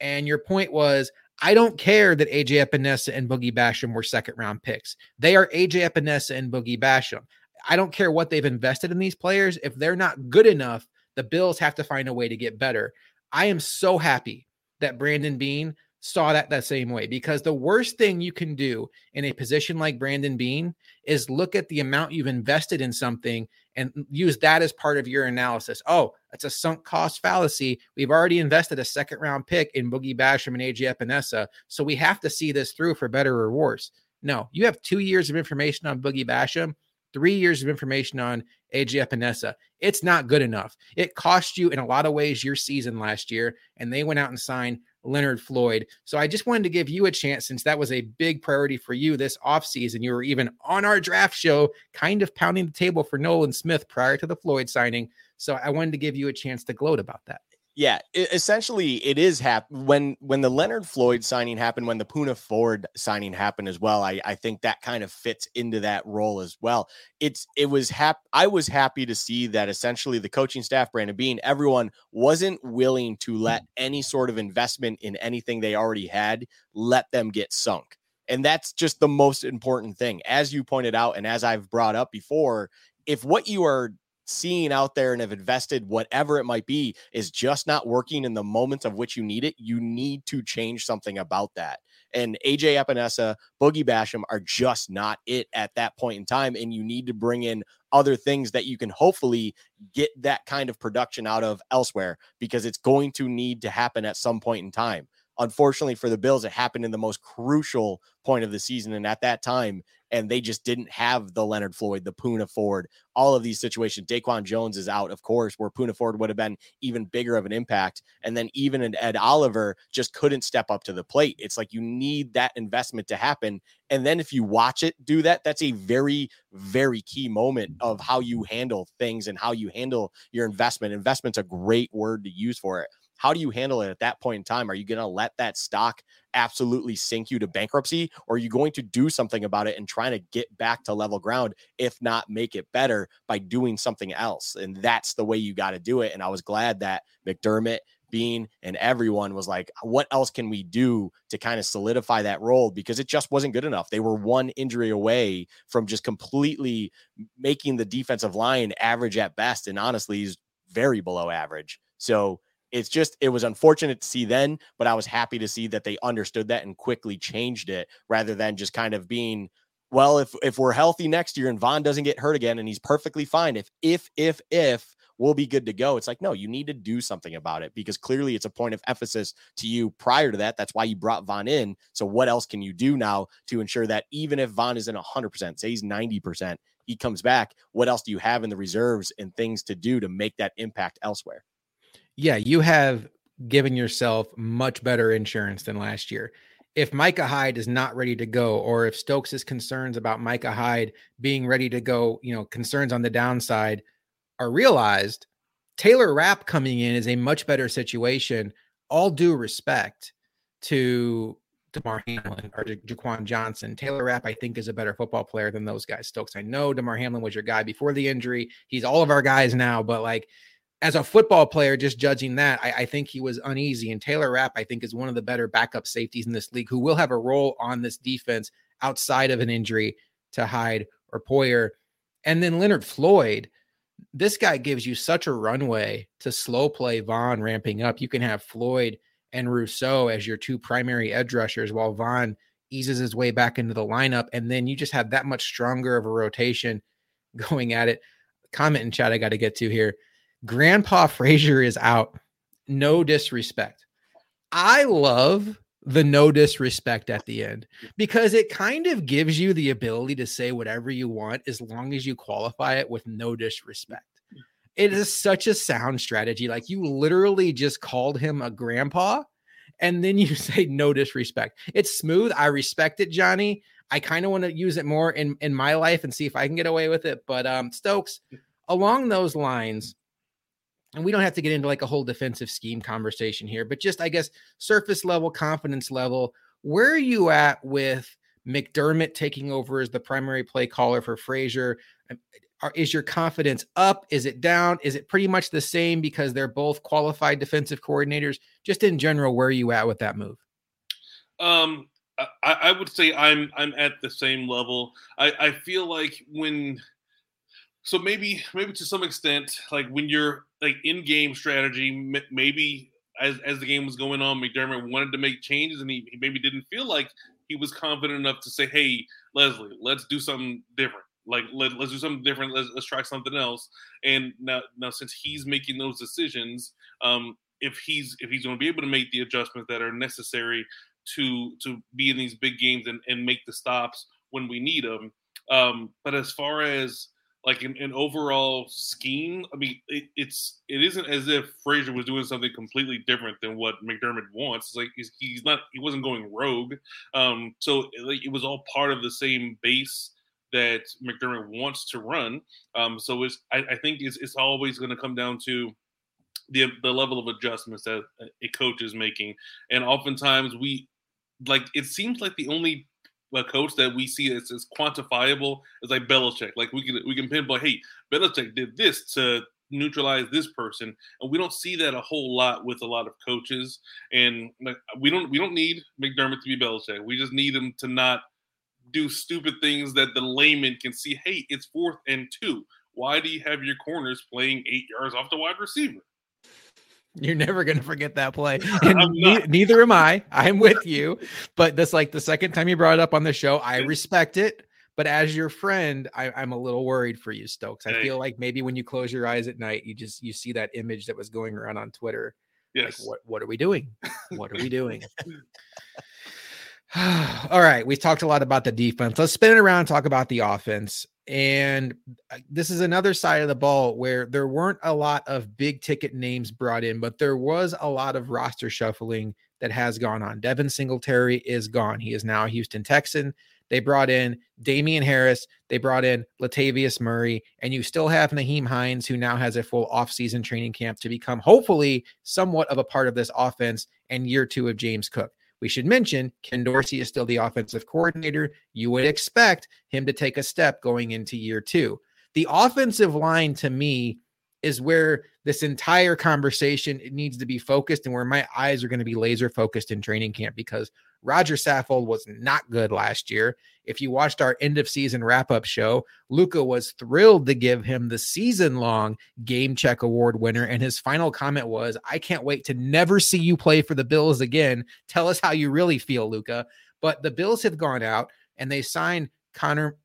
And your point was, I don't care that AJ Epenesa and Boogie Basham were second round picks. They are AJ Epenesa and Boogie Basham. I don't care what they've invested in these players. If they're not good enough, the Bills have to find a way to get better. I am so happy that Brandon Beane saw that that same way because the worst thing you can do in a position like Brandon Beane is look at the amount you've invested in something and use that as part of your analysis. Oh, that's a sunk cost fallacy. We've already invested a second round pick in Boogie Basham and AJ Epenesa, so we have to see this through for better or worse. No, you have two years of information on Boogie Basham three years of information on AJ Epenesa. It's not good enough. It cost you in a lot of ways your season last year, and they went out and signed Leonard Floyd. So I just wanted to give you a chance since that was a big priority for you this offseason. You were even on our draft show, kind of pounding the table for Nolan Smith prior to the Floyd signing. So I wanted to give you a chance to gloat about that. Yeah, it, essentially, it is hap- when when the Leonard Floyd signing happened, when the Poona Ford signing happened as well. I, I think that kind of fits into that role as well. It's it was hap- I was happy to see that essentially the coaching staff, Brandon Beane, everyone wasn't willing to let mm. any sort of investment in anything they already had let them get sunk. And that's just the most important thing. As you pointed out, and as I've brought up before, if what you are seeing out there and have invested whatever it might be is just not working in the moments of which you need it, you need to change something about that. And AJ Epenesa, Boogie Basham are just not it at that point in time. And you need to bring in other things that you can hopefully get that kind of production out of elsewhere because it's going to need to happen at some point in time. Unfortunately for the Bills, it happened in the most crucial point of the season. And at that time, and they just didn't have the Leonard Floyd, the Poona Ford, all of these situations. Daquan Jones is out, of course, where Poona Ford would have been even bigger of an impact. And then even an Ed Oliver just couldn't step up to the plate. It's like you need that investment to happen. And then if you watch it do that, that's a very, very key moment of how you handle things and how you handle your investment. Investment's a great word to use for it. How do you handle it at that point in time? Are you going to let that stock absolutely sink you to bankruptcy? Or are you going to do something about it and trying to get back to level ground, if not make it better by doing something else? And that's the way you got to do it. And I was glad that McDermott Beane and everyone was like, what else can we do to kind of solidify that role? Because it just wasn't good enough. They were one injury away from just completely making the defensive line average at best. And honestly, he's very below average. So it's just it was unfortunate to see then, but I was happy to see that they understood that and quickly changed it rather than just kind of being well, if if we're healthy next year and Von doesn't get hurt again and he's perfectly fine, if if if if we'll be good to go. It's like, no, you need to do something about it because clearly it's a point of emphasis to you prior to that. That's why you brought Von in. So what else can you do now to ensure that even if Von isn't 100%, say he's 90%, he comes back, what else do you have in the reserves and things to do to make that impact elsewhere? Yeah, you have given yourself much better insurance than last year. If Micah Hyde is not ready to go, or if Stokes' concerns about Micah Hyde being ready to go, you know, concerns on the downside are realized, Taylor Rapp coming in is a much better situation. All due respect to Damar Hamlin or Jaquan Johnson. Taylor Rapp, I think, is a better football player than those guys. Stokes, I know Damar Hamlin was your guy before the injury. He's all of our guys now, but like as a football player, just judging that, I, I, think he was uneasy. And Taylor Rapp, I think, is one of the better backup safeties in this league who will have a role on this defense outside of an injury to Hyde or Poyer. And then Leonard Floyd, this guy gives you such a runway to slow play Von ramping up. You can have Floyd and Rousseau as your two primary edge rushers while Von eases his way back into the lineup. And then you just have that much stronger of a rotation going at it. Comment in chat I got to get to here. Grandpa Frazier is out. No disrespect. I love the no disrespect at the end because it kind of gives you the ability to say whatever you want as long as you qualify it with no disrespect. It is such a sound strategy. Like you literally just called him a grandpa and then you say no disrespect. It's smooth. I respect it, Johnny. I kind of want to use it more in in my life and see if I can get away with it. But um Stokes, along those lines, and we don't have to get into like a whole defensive scheme conversation here, but just I guess surface level confidence level. Where are you at with McDermott taking over as the primary play caller for Frazier? Um, is your confidence up? Is it down? Is it pretty much the same because they're both qualified defensive coordinators? Just in general, where are you at with that move? Um, I, I would say I'm I'm at the same level. I, I feel like when so maybe maybe to some extent like when you're like in game strategy maybe as as the game was going on mcdermott wanted to make changes and he, he maybe didn't feel like he was confident enough to say hey leslie let's do something different. Like let, us do something different. Let's, let's try something else. And now now since he's making those decisions um if he's if he's going to be able to make the adjustments that are necessary to to be in these big games and, and make the stops when we need them um but as far as like an, an overall scheme. I mean, it, it's it isn't as if Frazier was doing something completely different than what McDermott wants. It's like he's, he's not he wasn't going rogue. Um, so it, it was all part of the same base that McDermott wants to run. Um, so it's I, I think it's it's always going to come down to the the level of adjustments that a coach is making, and oftentimes we like it seems like the only a coach that we see as, as quantifiable as like Belichick. Like we can we can pinpoint, hey, Belichick did this to neutralize this person, and we don't see that a whole lot with a lot of coaches. And like we don't we don't need McDermott to be Belichick. We just need him to not do stupid things that the layman can see. Hey, it's fourth and two. Why do you have your corners playing eight yards off the wide receiver? You're never going to forget that play. And ne- neither am I. I'm with you. But that's like the second time you brought it up on the show. I respect it. But as your friend, I, am a little worried for you, Stokes. I feel like maybe when you close your eyes at night, you just you see that image that was going around on Twitter. Yes. Like, what what are we doing? What are we doing? All right. We talked a lot about the defense. Let's spin it around and talk about the offense. And uh, this is another side of the ball where there weren't a lot of big ticket names brought in, but there was a lot of roster shuffling that has gone on. Devin Singletary is gone. He is now a Houston Texan. They brought in Damien Harris. They brought in Latavius Murray. And you still have Nyheim Hines, who now has a full offseason training camp to become hopefully somewhat of a part of this offense and year two of James Cook. We should mention Ken Dorsey is still the offensive coordinator. You would expect him to take a step going into year two. The offensive line to me is where this entire conversation needs to be focused and where my eyes are going to be laser focused in training camp because Roger Saffold was not good last year. If you watched our end of season wrap up show, Luka was thrilled to give him the season long game check award winner. And his final comment was, I can't wait to never see you play for the Bills again. Tell us how you really feel, Luka. But the Bills have gone out and they signed Connor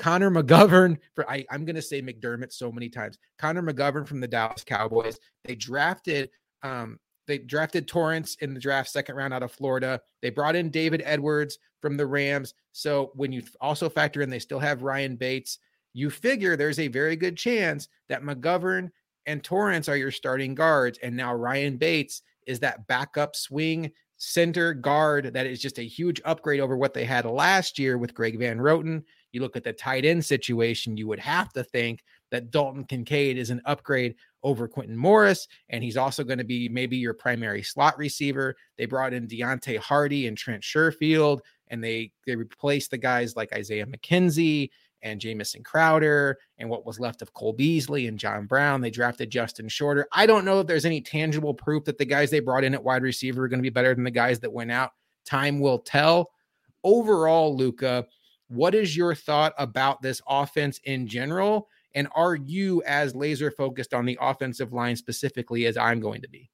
Connor McGovern for I, I'm gonna say McDermott so many times. Connor McGovern from the Dallas Cowboys. They drafted um they drafted Torrence in the draft second round out of Florida. They brought in David Edwards from the Rams. So when you also factor in they still have Ryan Bates, you figure there's a very good chance that McGovern and Torrence are your starting guards. And now Ryan Bates is that backup swing center guard that is just a huge upgrade over what they had last year with Greg Van Roten. You look at the tight end situation, you would have to think that Dalton Kincaid is an upgrade over Quintin Morris, and he's also going to be maybe your primary slot receiver. They brought in Deonte Harty and Trent Sherfield, and they they replaced the guys like Isaiah McKenzie and Jamison Crowder and what was left of Cole Beasley and John Brown. They drafted Justin Shorter. I don't know if there's any tangible proof that the guys they brought in at wide receiver are going to be better than the guys that went out. Time will tell. Overall, Luka, what is your thought about this offense in general? And are you as laser focused on the offensive line specifically as I'm going to be?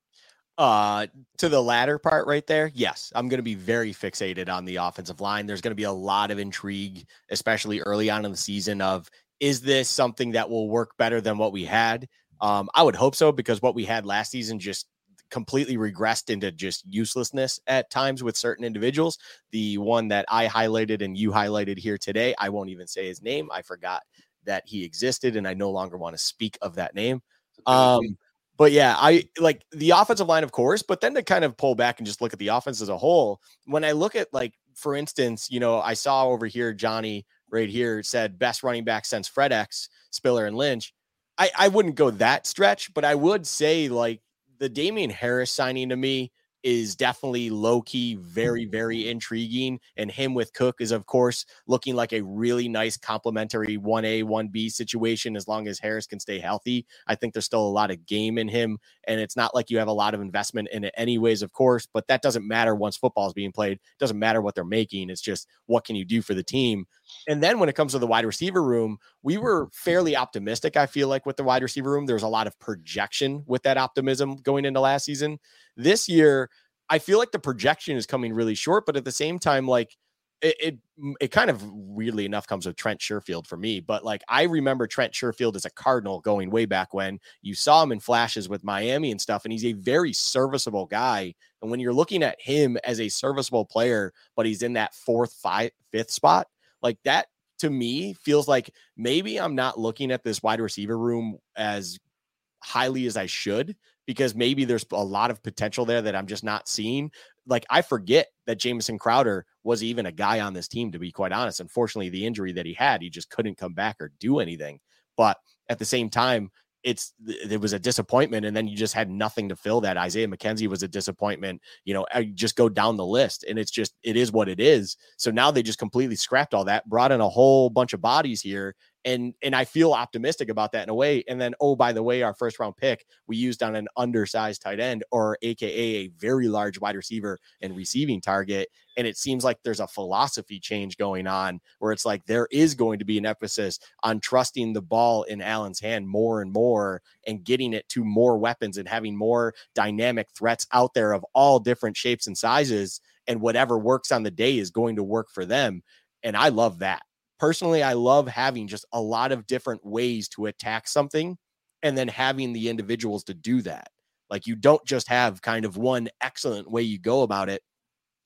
Uh, to the latter part right there, yes, I'm going to be very fixated on the offensive line. There's going to be a lot of intrigue, especially early on in the season. Of is this something that will work better than what we had? Um, I would hope so because what we had last season just completely regressed into just uselessness at times with certain individuals. The one that I highlighted and you highlighted here today, I won't even say his name. I forgot that he existed and I no longer want to speak of that name. Um, but yeah, I like the offensive line, of course, but then to kind of pull back and just look at the offense as a whole, when I look at like, for instance, you know, I saw over here Johnny right here said best running back since Fred X, Spiller, and Lynch. I, I wouldn't go that stretch, but I would say like the Damien Harris signing to me is definitely low key, very, mm-hmm. very intriguing. And him with Cook is, of course, looking like a really nice complementary 1A, 1B situation as long as Harris can stay healthy. I think there's still a lot of game in him. And it's not like you have a lot of investment in it, anyways, of course, but that doesn't matter once football is being played. It doesn't matter what they're making. It's just what can you do for the team. And then when it comes to the wide receiver room, we were fairly optimistic, I feel like, with the wide receiver room. There's a lot of projection with that optimism going into last season. This year, I feel like the projection is coming really short, but at the same time, like it, it, it kind of weirdly enough comes with Trent Sherfield for me. But like I remember Trent Sherfield as a Cardinal going way back when you saw him in flashes with Miami and stuff, and he's a very serviceable guy. And when you're looking at him as a serviceable player, but he's in that fourth, five, fifth spot, like that to me feels like maybe I'm not looking at this wide receiver room as highly as I should because maybe there's a lot of potential there that I'm just not seeing. Like I forget that Jamison Crowder was even a guy on this team, to be quite honest. Unfortunately, the injury that he had, he just couldn't come back or do anything. But at the same time, it's it was a disappointment, and then you just had nothing to fill that. Isaiah McKenzie was a disappointment. You know, uh, I just go down the list, and it's just it is what it is. So now they just completely scrapped all that, brought in a whole bunch of bodies here, and and I feel optimistic about that in a way. And then, oh, by the way, our first round pick we used on an undersized tight end, or AKA a very large wide receiver and receiving target. And it seems like there's a philosophy change going on where it's like there is going to be an emphasis on trusting the ball in Allen's hand more and more and getting it to more weapons and having more dynamic threats out there of all different shapes and sizes. And whatever works on the day is going to work for them. And I love that personally, I love having just a lot of different ways to attack something and then having the individuals to do that. Like you don't just have kind of one excellent way you go about it.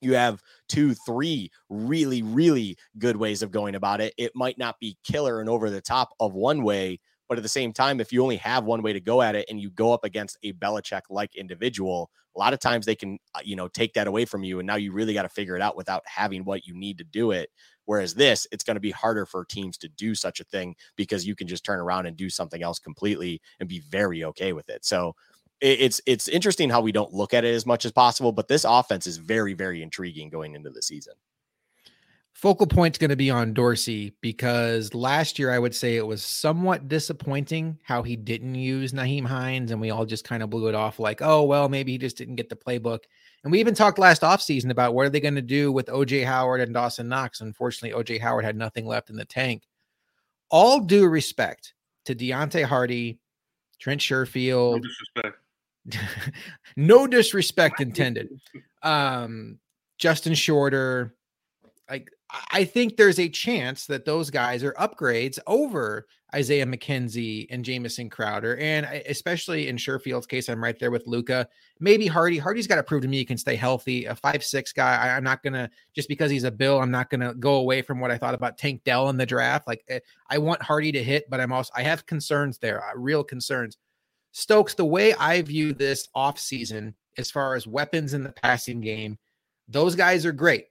You have two, three really, really good ways of going about it. It might not be killer and over the top of one way, but at the same time, if you only have one way to go at it and you go up against a Belichick like individual, a lot of times they can, uh, you know, take that away from you. And now you really got to figure it out without having what you need to do it. Whereas this, it's going to be harder for teams to do such a thing because you can just turn around and do something else completely and be very okay with it. So it's it's interesting how we don't look at it as much as possible, but this offense is very very intriguing going into the season. Focal point's going to be on Dorsey because last year I would say it was somewhat disappointing how he didn't use Nyheim Hines and we all just kind of blew it off like, oh well, maybe he just didn't get the playbook. And we even talked last offseason about what are they going to do with OJ Howard and Dawson Knox. Unfortunately, OJ Howard had nothing left in the tank. All due respect to Deonte Harty, Trent Sherfield. No disrespect. no disrespect intended. Um, Justin Shorter. Like I think there's a chance that those guys are upgrades over Isaiah McKenzie and Jamison Crowder. And especially in Sherfield's case, I'm right there with Luka. Maybe Harty. Harty's got to prove to me he can stay healthy. A five six guy. I, am not gonna just because he's a Bill. I'm not gonna go away from what I thought about Tank Dell in the draft. Like eh, I want Harty to hit, but I'm also I have concerns there. Uh, real concerns. Stokes. The way I view this off season, as far as weapons in the passing game, those guys are great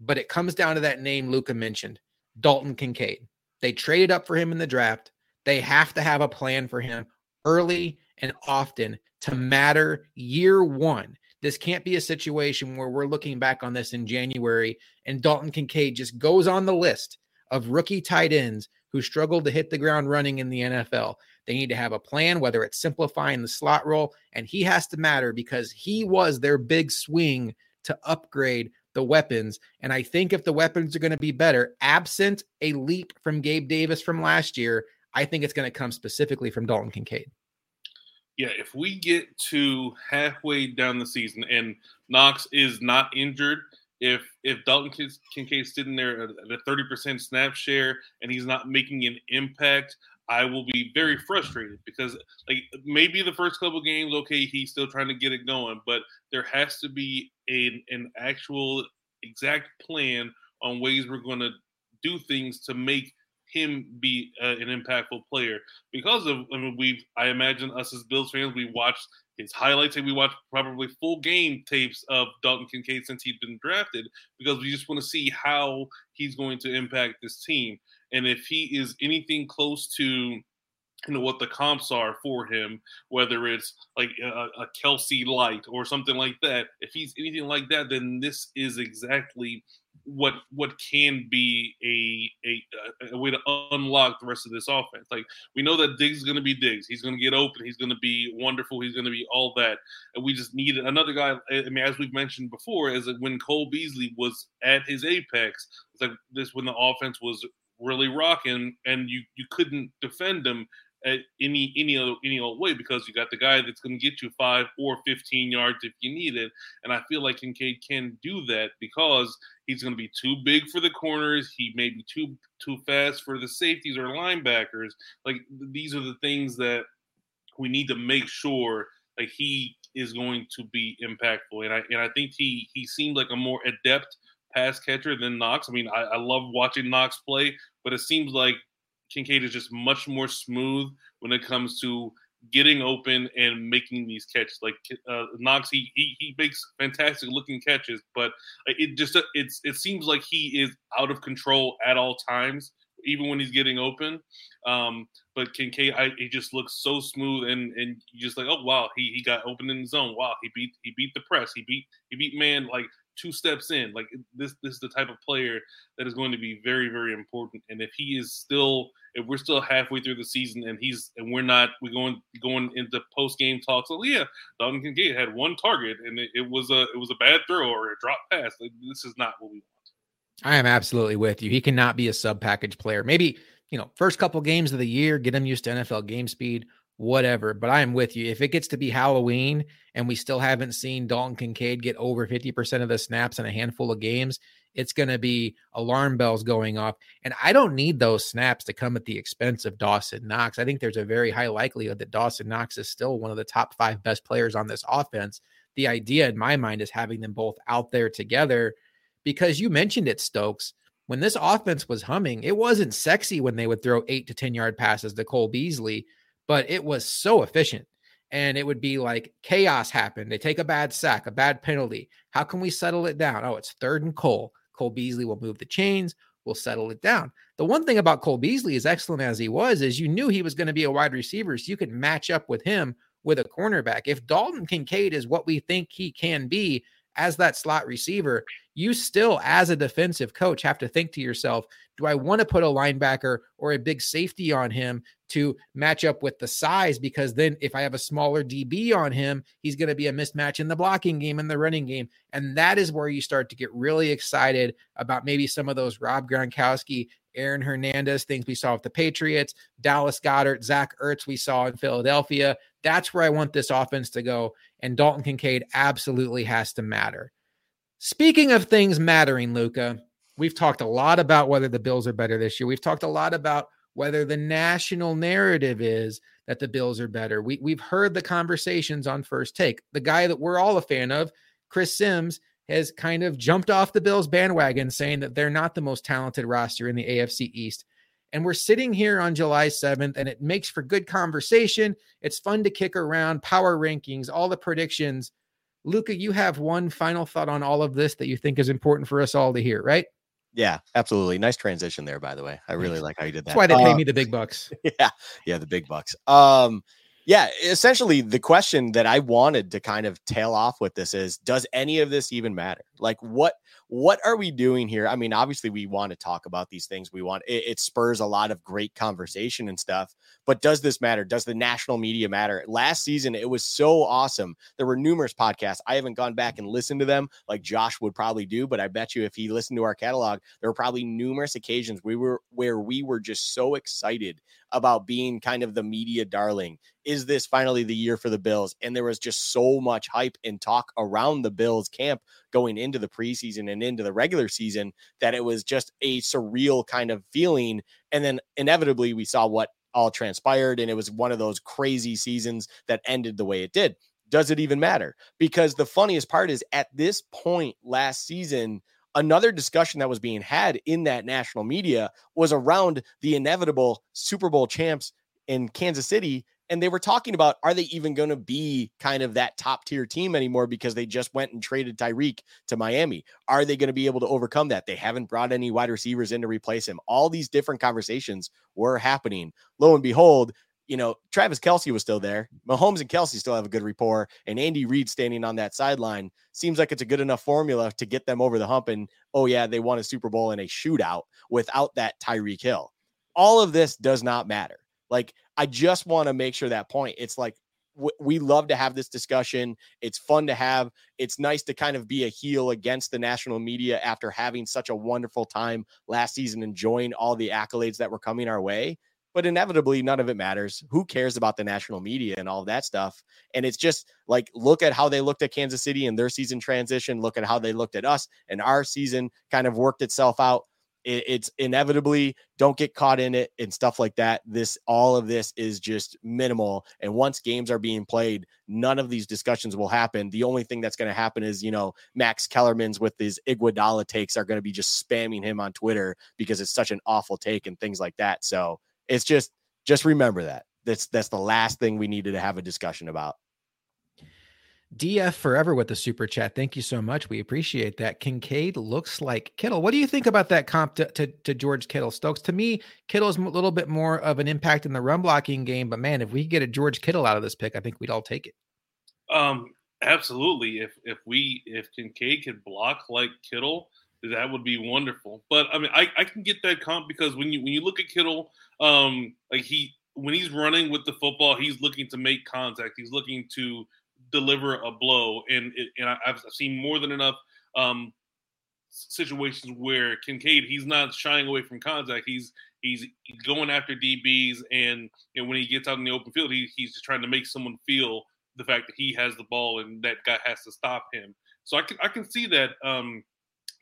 but it comes down to that name Luka mentioned, Dalton Kincaid. They traded up for him in the draft. They have to have a plan for him early and often to matter year one. This can't be a situation where we're looking back on this in January and Dalton Kincaid just goes on the list of rookie tight ends who struggled to hit the ground running in the NFL. They need to have a plan, whether it's simplifying the slot role, and he has to matter because he was their big swing to upgrade the weapons. And I think if the weapons are going to be better, absent a leap from Gabe Davis from last year, I think it's going to come specifically from Dalton Kincaid. Yeah, if we get to halfway down the season and Knox is not injured, if if Dalton Kincaid's sitting there at a 30% snap share and he's not making an impact, I will be very frustrated because like maybe the first couple games, okay, he's still trying to get it going, but there has to be a, an actual exact plan on ways we're going to do things to make him be uh, an impactful player. Because of I mean we've I imagine us as Bills fans we watched his highlights and we watched probably full game tapes of Dalton Kincaid since he'd been drafted because we just want to see how he's going to impact this team and if he is anything close to you know what the comps are for him, whether it's like a, a, Kelce light or something like that. If he's anything like that, then this is exactly what what can be a a, a way to unlock the rest of this offense. Like we know that Diggs is going to be Diggs. He's going to get open. He's going to be wonderful. He's going to be all that. And we just need another guy. I mean, as we've mentioned before, is when Cole Beasley was at his apex, it's like this when the offense was really rocking, and you you couldn't defend him at any any other any old way because you got the guy that's going to get you five or fifteen yards if you need it. And I feel like Kincaid can do that because he's going to be too big for the corners. He may be too too fast for the safeties or linebackers. Like these are the things that we need to make sure like he is going to be impactful. And I and I think he he seemed like a more adept pass catcher than Knox. I mean, I, I love watching Knox play, but it seems like Kincaid is just much more smooth when it comes to getting open and making these catches. Like uh, Knox, he, he he makes fantastic looking catches, but it just it's it seems like he is out of control at all times, even when he's getting open. Um, but Kincaid, I, he just looks so smooth, and and just like, oh wow, he he got open in the zone. Wow, he beat he beat the press. He beat he beat man like two steps in. Like this, this is the type of player that is going to be very, very important. And if he is still, if we're still halfway through the season and he's and we're not, we're going going into post game talks. Oh yeah, Dalton Kincaid had one target and it, it, was a it was a bad throw or a drop pass. Like, this is not what we want. I am absolutely with you. He cannot be a sub package player. Maybe you know, first couple games of the year, get him used to NFL game speed whatever. But I am with you. If it gets to be Halloween and we still haven't seen Dalton Kincaid get over 50% of the snaps in a handful of games, it's going to be alarm bells going off. And I don't need those snaps to come at the expense of Dawson Knox. I think there's a very high likelihood that Dawson Knox is still one of the top five best players on this offense. The idea in my mind is having them both out there together because you mentioned it, Stokes. When this offense was humming, it wasn't sexy when they would throw eight to 10 yard passes to Cole Beasley but it was so efficient. And it would be like chaos happened. They take a bad sack, a bad penalty. How can we settle it down? Oh, it's third and Cole. Cole Beasley will move the chains. We'll settle it down. The one thing about Cole Beasley, as excellent as he was, is you knew he was going to be a wide receiver, so you could match up with him with a cornerback. If Dalton Kincaid is what we think he can be as that slot receiver, you still, as a defensive coach, have to think to yourself, do I want to put a linebacker or a big safety on him to match up with the size? Because then if I have a smaller DB on him, he's going to be a mismatch in the blocking game and the running game. And that is where you start to get really excited about maybe some of those Rob Gronkowski, Aaron Hernandez things we saw with the Patriots, Dallas Goedert, Zach Ertz we saw in Philadelphia. That's where I want this offense to go. And Dalton Kincaid absolutely has to matter. Speaking of things mattering, Luka, We've talked a lot about whether the Bills are better this year. We've talked a lot about whether the national narrative is that the Bills are better. We, we've heard the conversations on first take. The guy that we're all a fan of, Chris Sims, has kind of jumped off the Bills bandwagon saying that they're not the most talented roster in the AFC East. And we're sitting here on July 7th, and it makes for good conversation. It's fun to kick around power rankings, all the predictions. Luka, you have one final thought on all of this that you think is important for us all to hear, right? Yeah, absolutely. Nice transition there, by the way. I really like how you did that. That's why they pay uh, me the big bucks. Yeah, yeah, the big bucks. Um, yeah, essentially the question that I wanted to kind of tail off with this is does any of this even matter? Like what what are we doing here? I mean, obviously, we want to talk about these things. We want it, it, spurs a lot of great conversation and stuff. But does this matter? Does the national media matter? Last season, it was so awesome. There were numerous podcasts. I haven't gone back and listened to them like Josh would probably do, but I bet you if he listened to our catalog, there were probably numerous occasions we were where we were just so excited about being kind of the media darling. Is this finally the year for the Bills? And there was just so much hype and talk around the Bills camp going into the preseason and into the regular season that it was just a surreal kind of feeling. And then inevitably, we saw what all transpired, and it was one of those crazy seasons that ended the way it did. Does it even matter? Because the funniest part is at this point last season, another discussion that was being had in that national media was around the inevitable Super Bowl champs in Kansas City and they were talking about are they even going to be kind of that top tier team anymore because they just went and traded Tyreek to Miami? Are they going to be able to overcome that? They haven't brought any wide receivers in to replace him. All these different conversations were happening. Lo and behold, you know, Travis Kelce was still there. Mahomes and Kelce still have a good rapport, and Andy Reid standing on that sideline seems like it's a good enough formula to get them over the hump. And oh, yeah, they won a Super Bowl in a shootout without that Tyreek Hill. All of this does not matter. Like, I just want to make sure that point. It's like w- we love to have this discussion. It's fun to have. It's nice to kind of be a heel against the national media after having such a wonderful time last season, enjoying all the accolades that were coming our way. But inevitably, none of it matters. Who cares about the national media and all that stuff? And it's just like, look at how they looked at Kansas City and their season transition. Look at how they looked at us and our season kind of worked itself out it, it's inevitably don't get caught in it and stuff like that. This all of this is just minimal. And once games are being played, none of these discussions will happen. The only thing that's going to happen is you know Max Kellerman's with his Iguodala takes are going to be just spamming him on Twitter because it's such an awful take and things like that. So it's just just remember that. That's that's the last thing we needed to have a discussion about. DF Forever with the super chat. Thank you so much. We appreciate that. Kincaid looks like Kittle. What do you think about that comp to, to, to George Kittle? Stokes, to me, Kittle's a little bit more of an impact in the run blocking game. But man, if we get a George Kittle out of this pick, I think we'd all take it. Um, absolutely. If if we if Kincaid could block like Kittle, that would be wonderful. But I mean, I, I can get that comp because when you when you look at Kittle, um, like he when he's running with the football, he's looking to make contact. He's looking to deliver a blow, and and I've seen more than enough um, situations where Kincaid he's not shying away from contact. He's he's going after DBs, and and when he gets out in the open field, he, he's just trying to make someone feel the fact that he has the ball and that guy has to stop him. So I can I can see that um,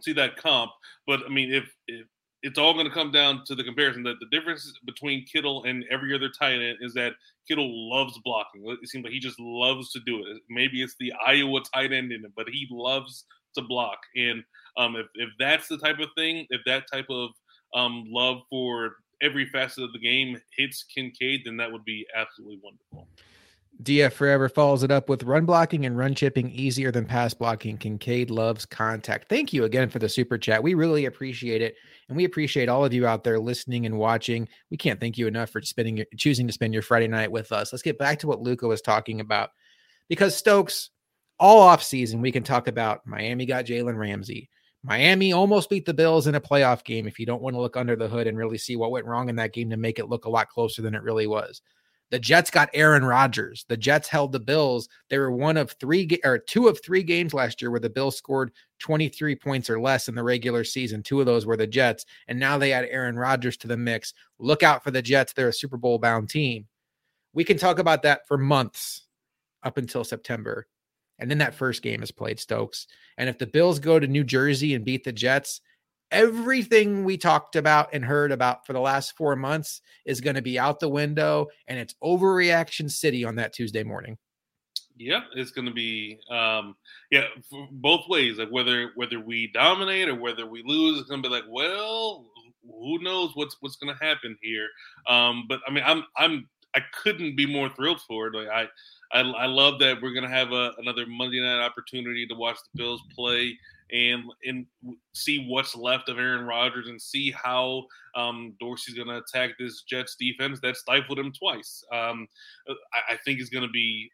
see that comp, but I mean if, if it's all going to come down to the comparison that the difference between Kittle and every other tight end is that Kittle loves blocking. It seems like he just loves to do it. Maybe it's the Iowa tight end in him, but he loves to block. And um, if, if that's the type of thing, if that type of um, love for every facet of the game hits Kincaid, then that would be absolutely wonderful. DF Forever follows it up with run blocking and run chipping easier than pass blocking. Kincaid loves contact. Thank you again for the super chat. We really appreciate it. And we appreciate all of you out there listening and watching. We can't thank you enough for spending your, choosing to spend your Friday night with us. Let's get back to what Luka was talking about. Because Stokes, all off season, we can talk about Miami got Jalen Ramsey. Miami almost beat the Bills in a playoff game if you don't want to look under the hood and really see what went wrong in that game to make it look a lot closer than it really was. The Jets got Aaron Rodgers. The Jets held the Bills. They were one of three or two of three games last year where the Bills scored 23 points or less in the regular season. Two of those were the Jets. And now they add Aaron Rodgers to the mix. Look out for the Jets. They're a Super Bowl bound team. We can talk about that for months up until September. And then that first game is played, Stokes. And if the Bills go to New Jersey and beat the Jets, everything we talked about and heard about for the last four months is going to be out the window and it's overreaction city on that Tuesday morning. Yeah, it's going to be um, yeah both ways. Like whether whether we dominate or whether we lose, it's going to be like, well, who knows what's what's going to happen here. Um, but I mean, I'm I'm I couldn't be more thrilled for it. Like I I, I love that we're going to have a, another Monday night opportunity to watch the Bills play and and see what's left of Aaron Rodgers and see how um, Dorsey's going to attack this Jets defense that stifled him twice. Um, I, I, think it's going to be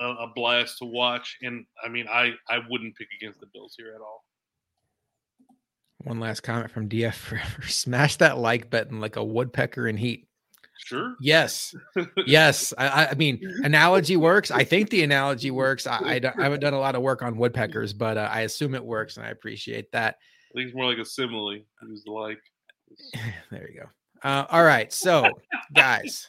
a, a, blast to watch, and I mean, I I wouldn't pick against the Bills here at all. One last comment from DF Forever: Smash that like button like a woodpecker in heat. Sure. Yes. yes. I, I, mean, analogy works. I think the analogy works. I, I, I haven't done a lot of work on woodpeckers, but uh, I assume it works, and I appreciate that. I think it's more like a simile. It's like. there you go. Uh, all right. So, guys,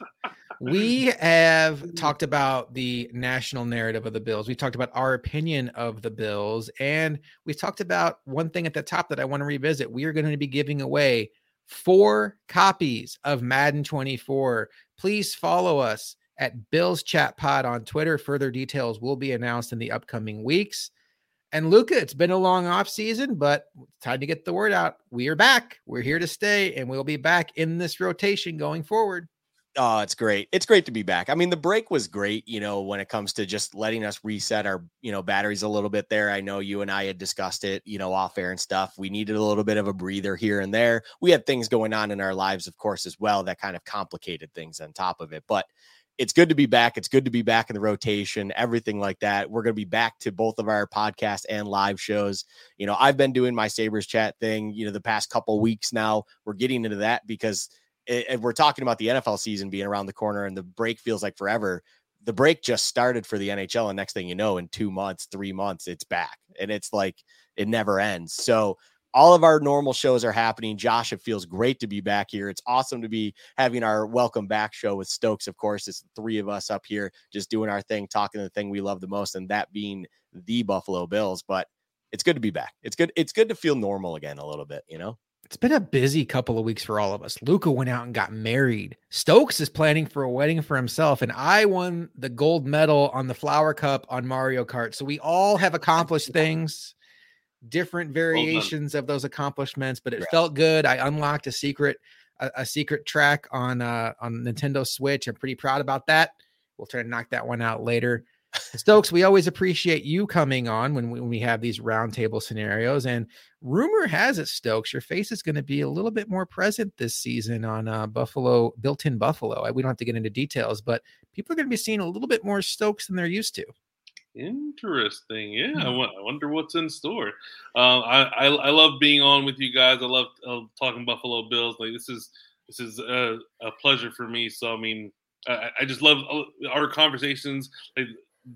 we have talked about the national narrative of the Bills. We've talked about our opinion of the Bills. And we've talked about one thing at the top that I want to revisit. We are going to be giving away four copies of Madden 24. Please follow us at Bills Chat Pod on Twitter. Further details will be announced in the upcoming weeks. And Luka, it's been a long off season, but it's time to get the word out. We are back. We're here to stay, and we'll be back in this rotation going forward. Oh, it's great. It's great to be back. I mean, the break was great, you know, when it comes to just letting us reset our, you know, batteries a little bit there. I know you and I had discussed it, you know, off air and stuff. We needed a little bit of a breather here and there. We had things going on in our lives, of course, as well, that kind of complicated things on top of it. But it's good to be back. It's good to be back in the rotation, everything like that. We're going to be back to both of our podcast and live shows. You know, I've been doing my Sabres chat thing, you know, the past couple weeks now. We're getting into that because and we're talking about the NFL season being around the corner and the break feels like forever. The break just started for the NHL, and next thing you know, in two months, three months, it's back, and it's like it never ends. So all of our normal shows are happening. Josh, it feels great to be back here. It's awesome to be having our welcome back show with Stokes. Of course, it's three of us up here just doing our thing, talking the thing we love the most, and that being the Buffalo Bills. But it's good to be back. It's good. It's good to feel normal again a little bit, you know. It's been a busy couple of weeks for all of us. Luka went out and got married. Stokes is planning for a wedding for himself, and I won the gold medal on the Flower Cup on Mario Kart. So we all have accomplished things, different variations of those accomplishments, but it felt good. I unlocked a secret, a, a secret track on uh, on Nintendo Switch. I'm pretty proud about that. We'll try to knock that one out later. Stokes, we always appreciate you coming on when we, when we have these roundtable scenarios. And rumor has it, Stokes, your face is going to be a little bit more present this season on uh, Buffalo, built in Buffalo. We don't have to get into details, but people are going to be seeing a little bit more Stokes than they're used to. Interesting. Yeah, I, hmm. Wonder what's in store. Uh, I, I, I love being on with you guys. I love uh, talking Buffalo Bills. Like this is this is a, a pleasure for me. So I mean, I, I just love uh, our conversations. Like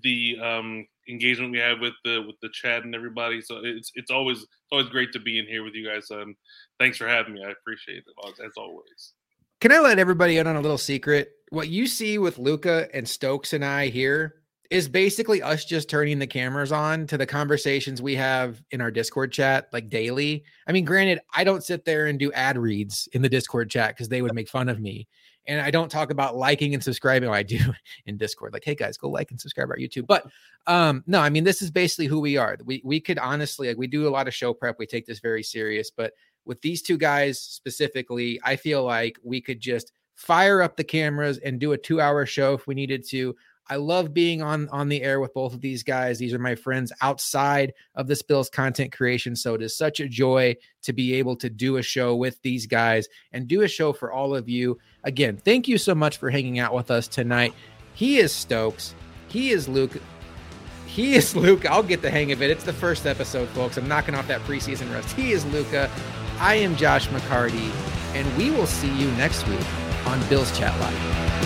the um, engagement we have with the with the chat and everybody. So it's it's always it's always great to be in here with you guys. Um, thanks for having me. I appreciate it as always. Can I let everybody in on a little secret? What you see with Luka and Stokes and I here is basically us just turning the cameras on to the conversations we have in our Discord chat like daily. I mean, granted, I don't sit there and do ad reads in the Discord chat because they would make fun of me. And I don't talk about liking and subscribing. I do in Discord, like, hey guys, go like and subscribe our YouTube. But um, no, I mean, this is basically who we are. We we could honestly like we do a lot of show prep. We take this very serious, but with these two guys specifically, I feel like we could just fire up the cameras and do a two hour show if we needed to. I love being on on the air with both of these guys. These are my friends outside of the Bills content creation. So it is such a joy to be able to do a show with these guys and do a show for all of you. Again, thank you so much for hanging out with us tonight. He is Stokes. He is Luke. He is Luke. I'll get the hang of it. It's the first episode, folks. I'm knocking off that preseason rust. He is Luka. I am Josh McCarty, and we will see you next week on Bills Chat Live.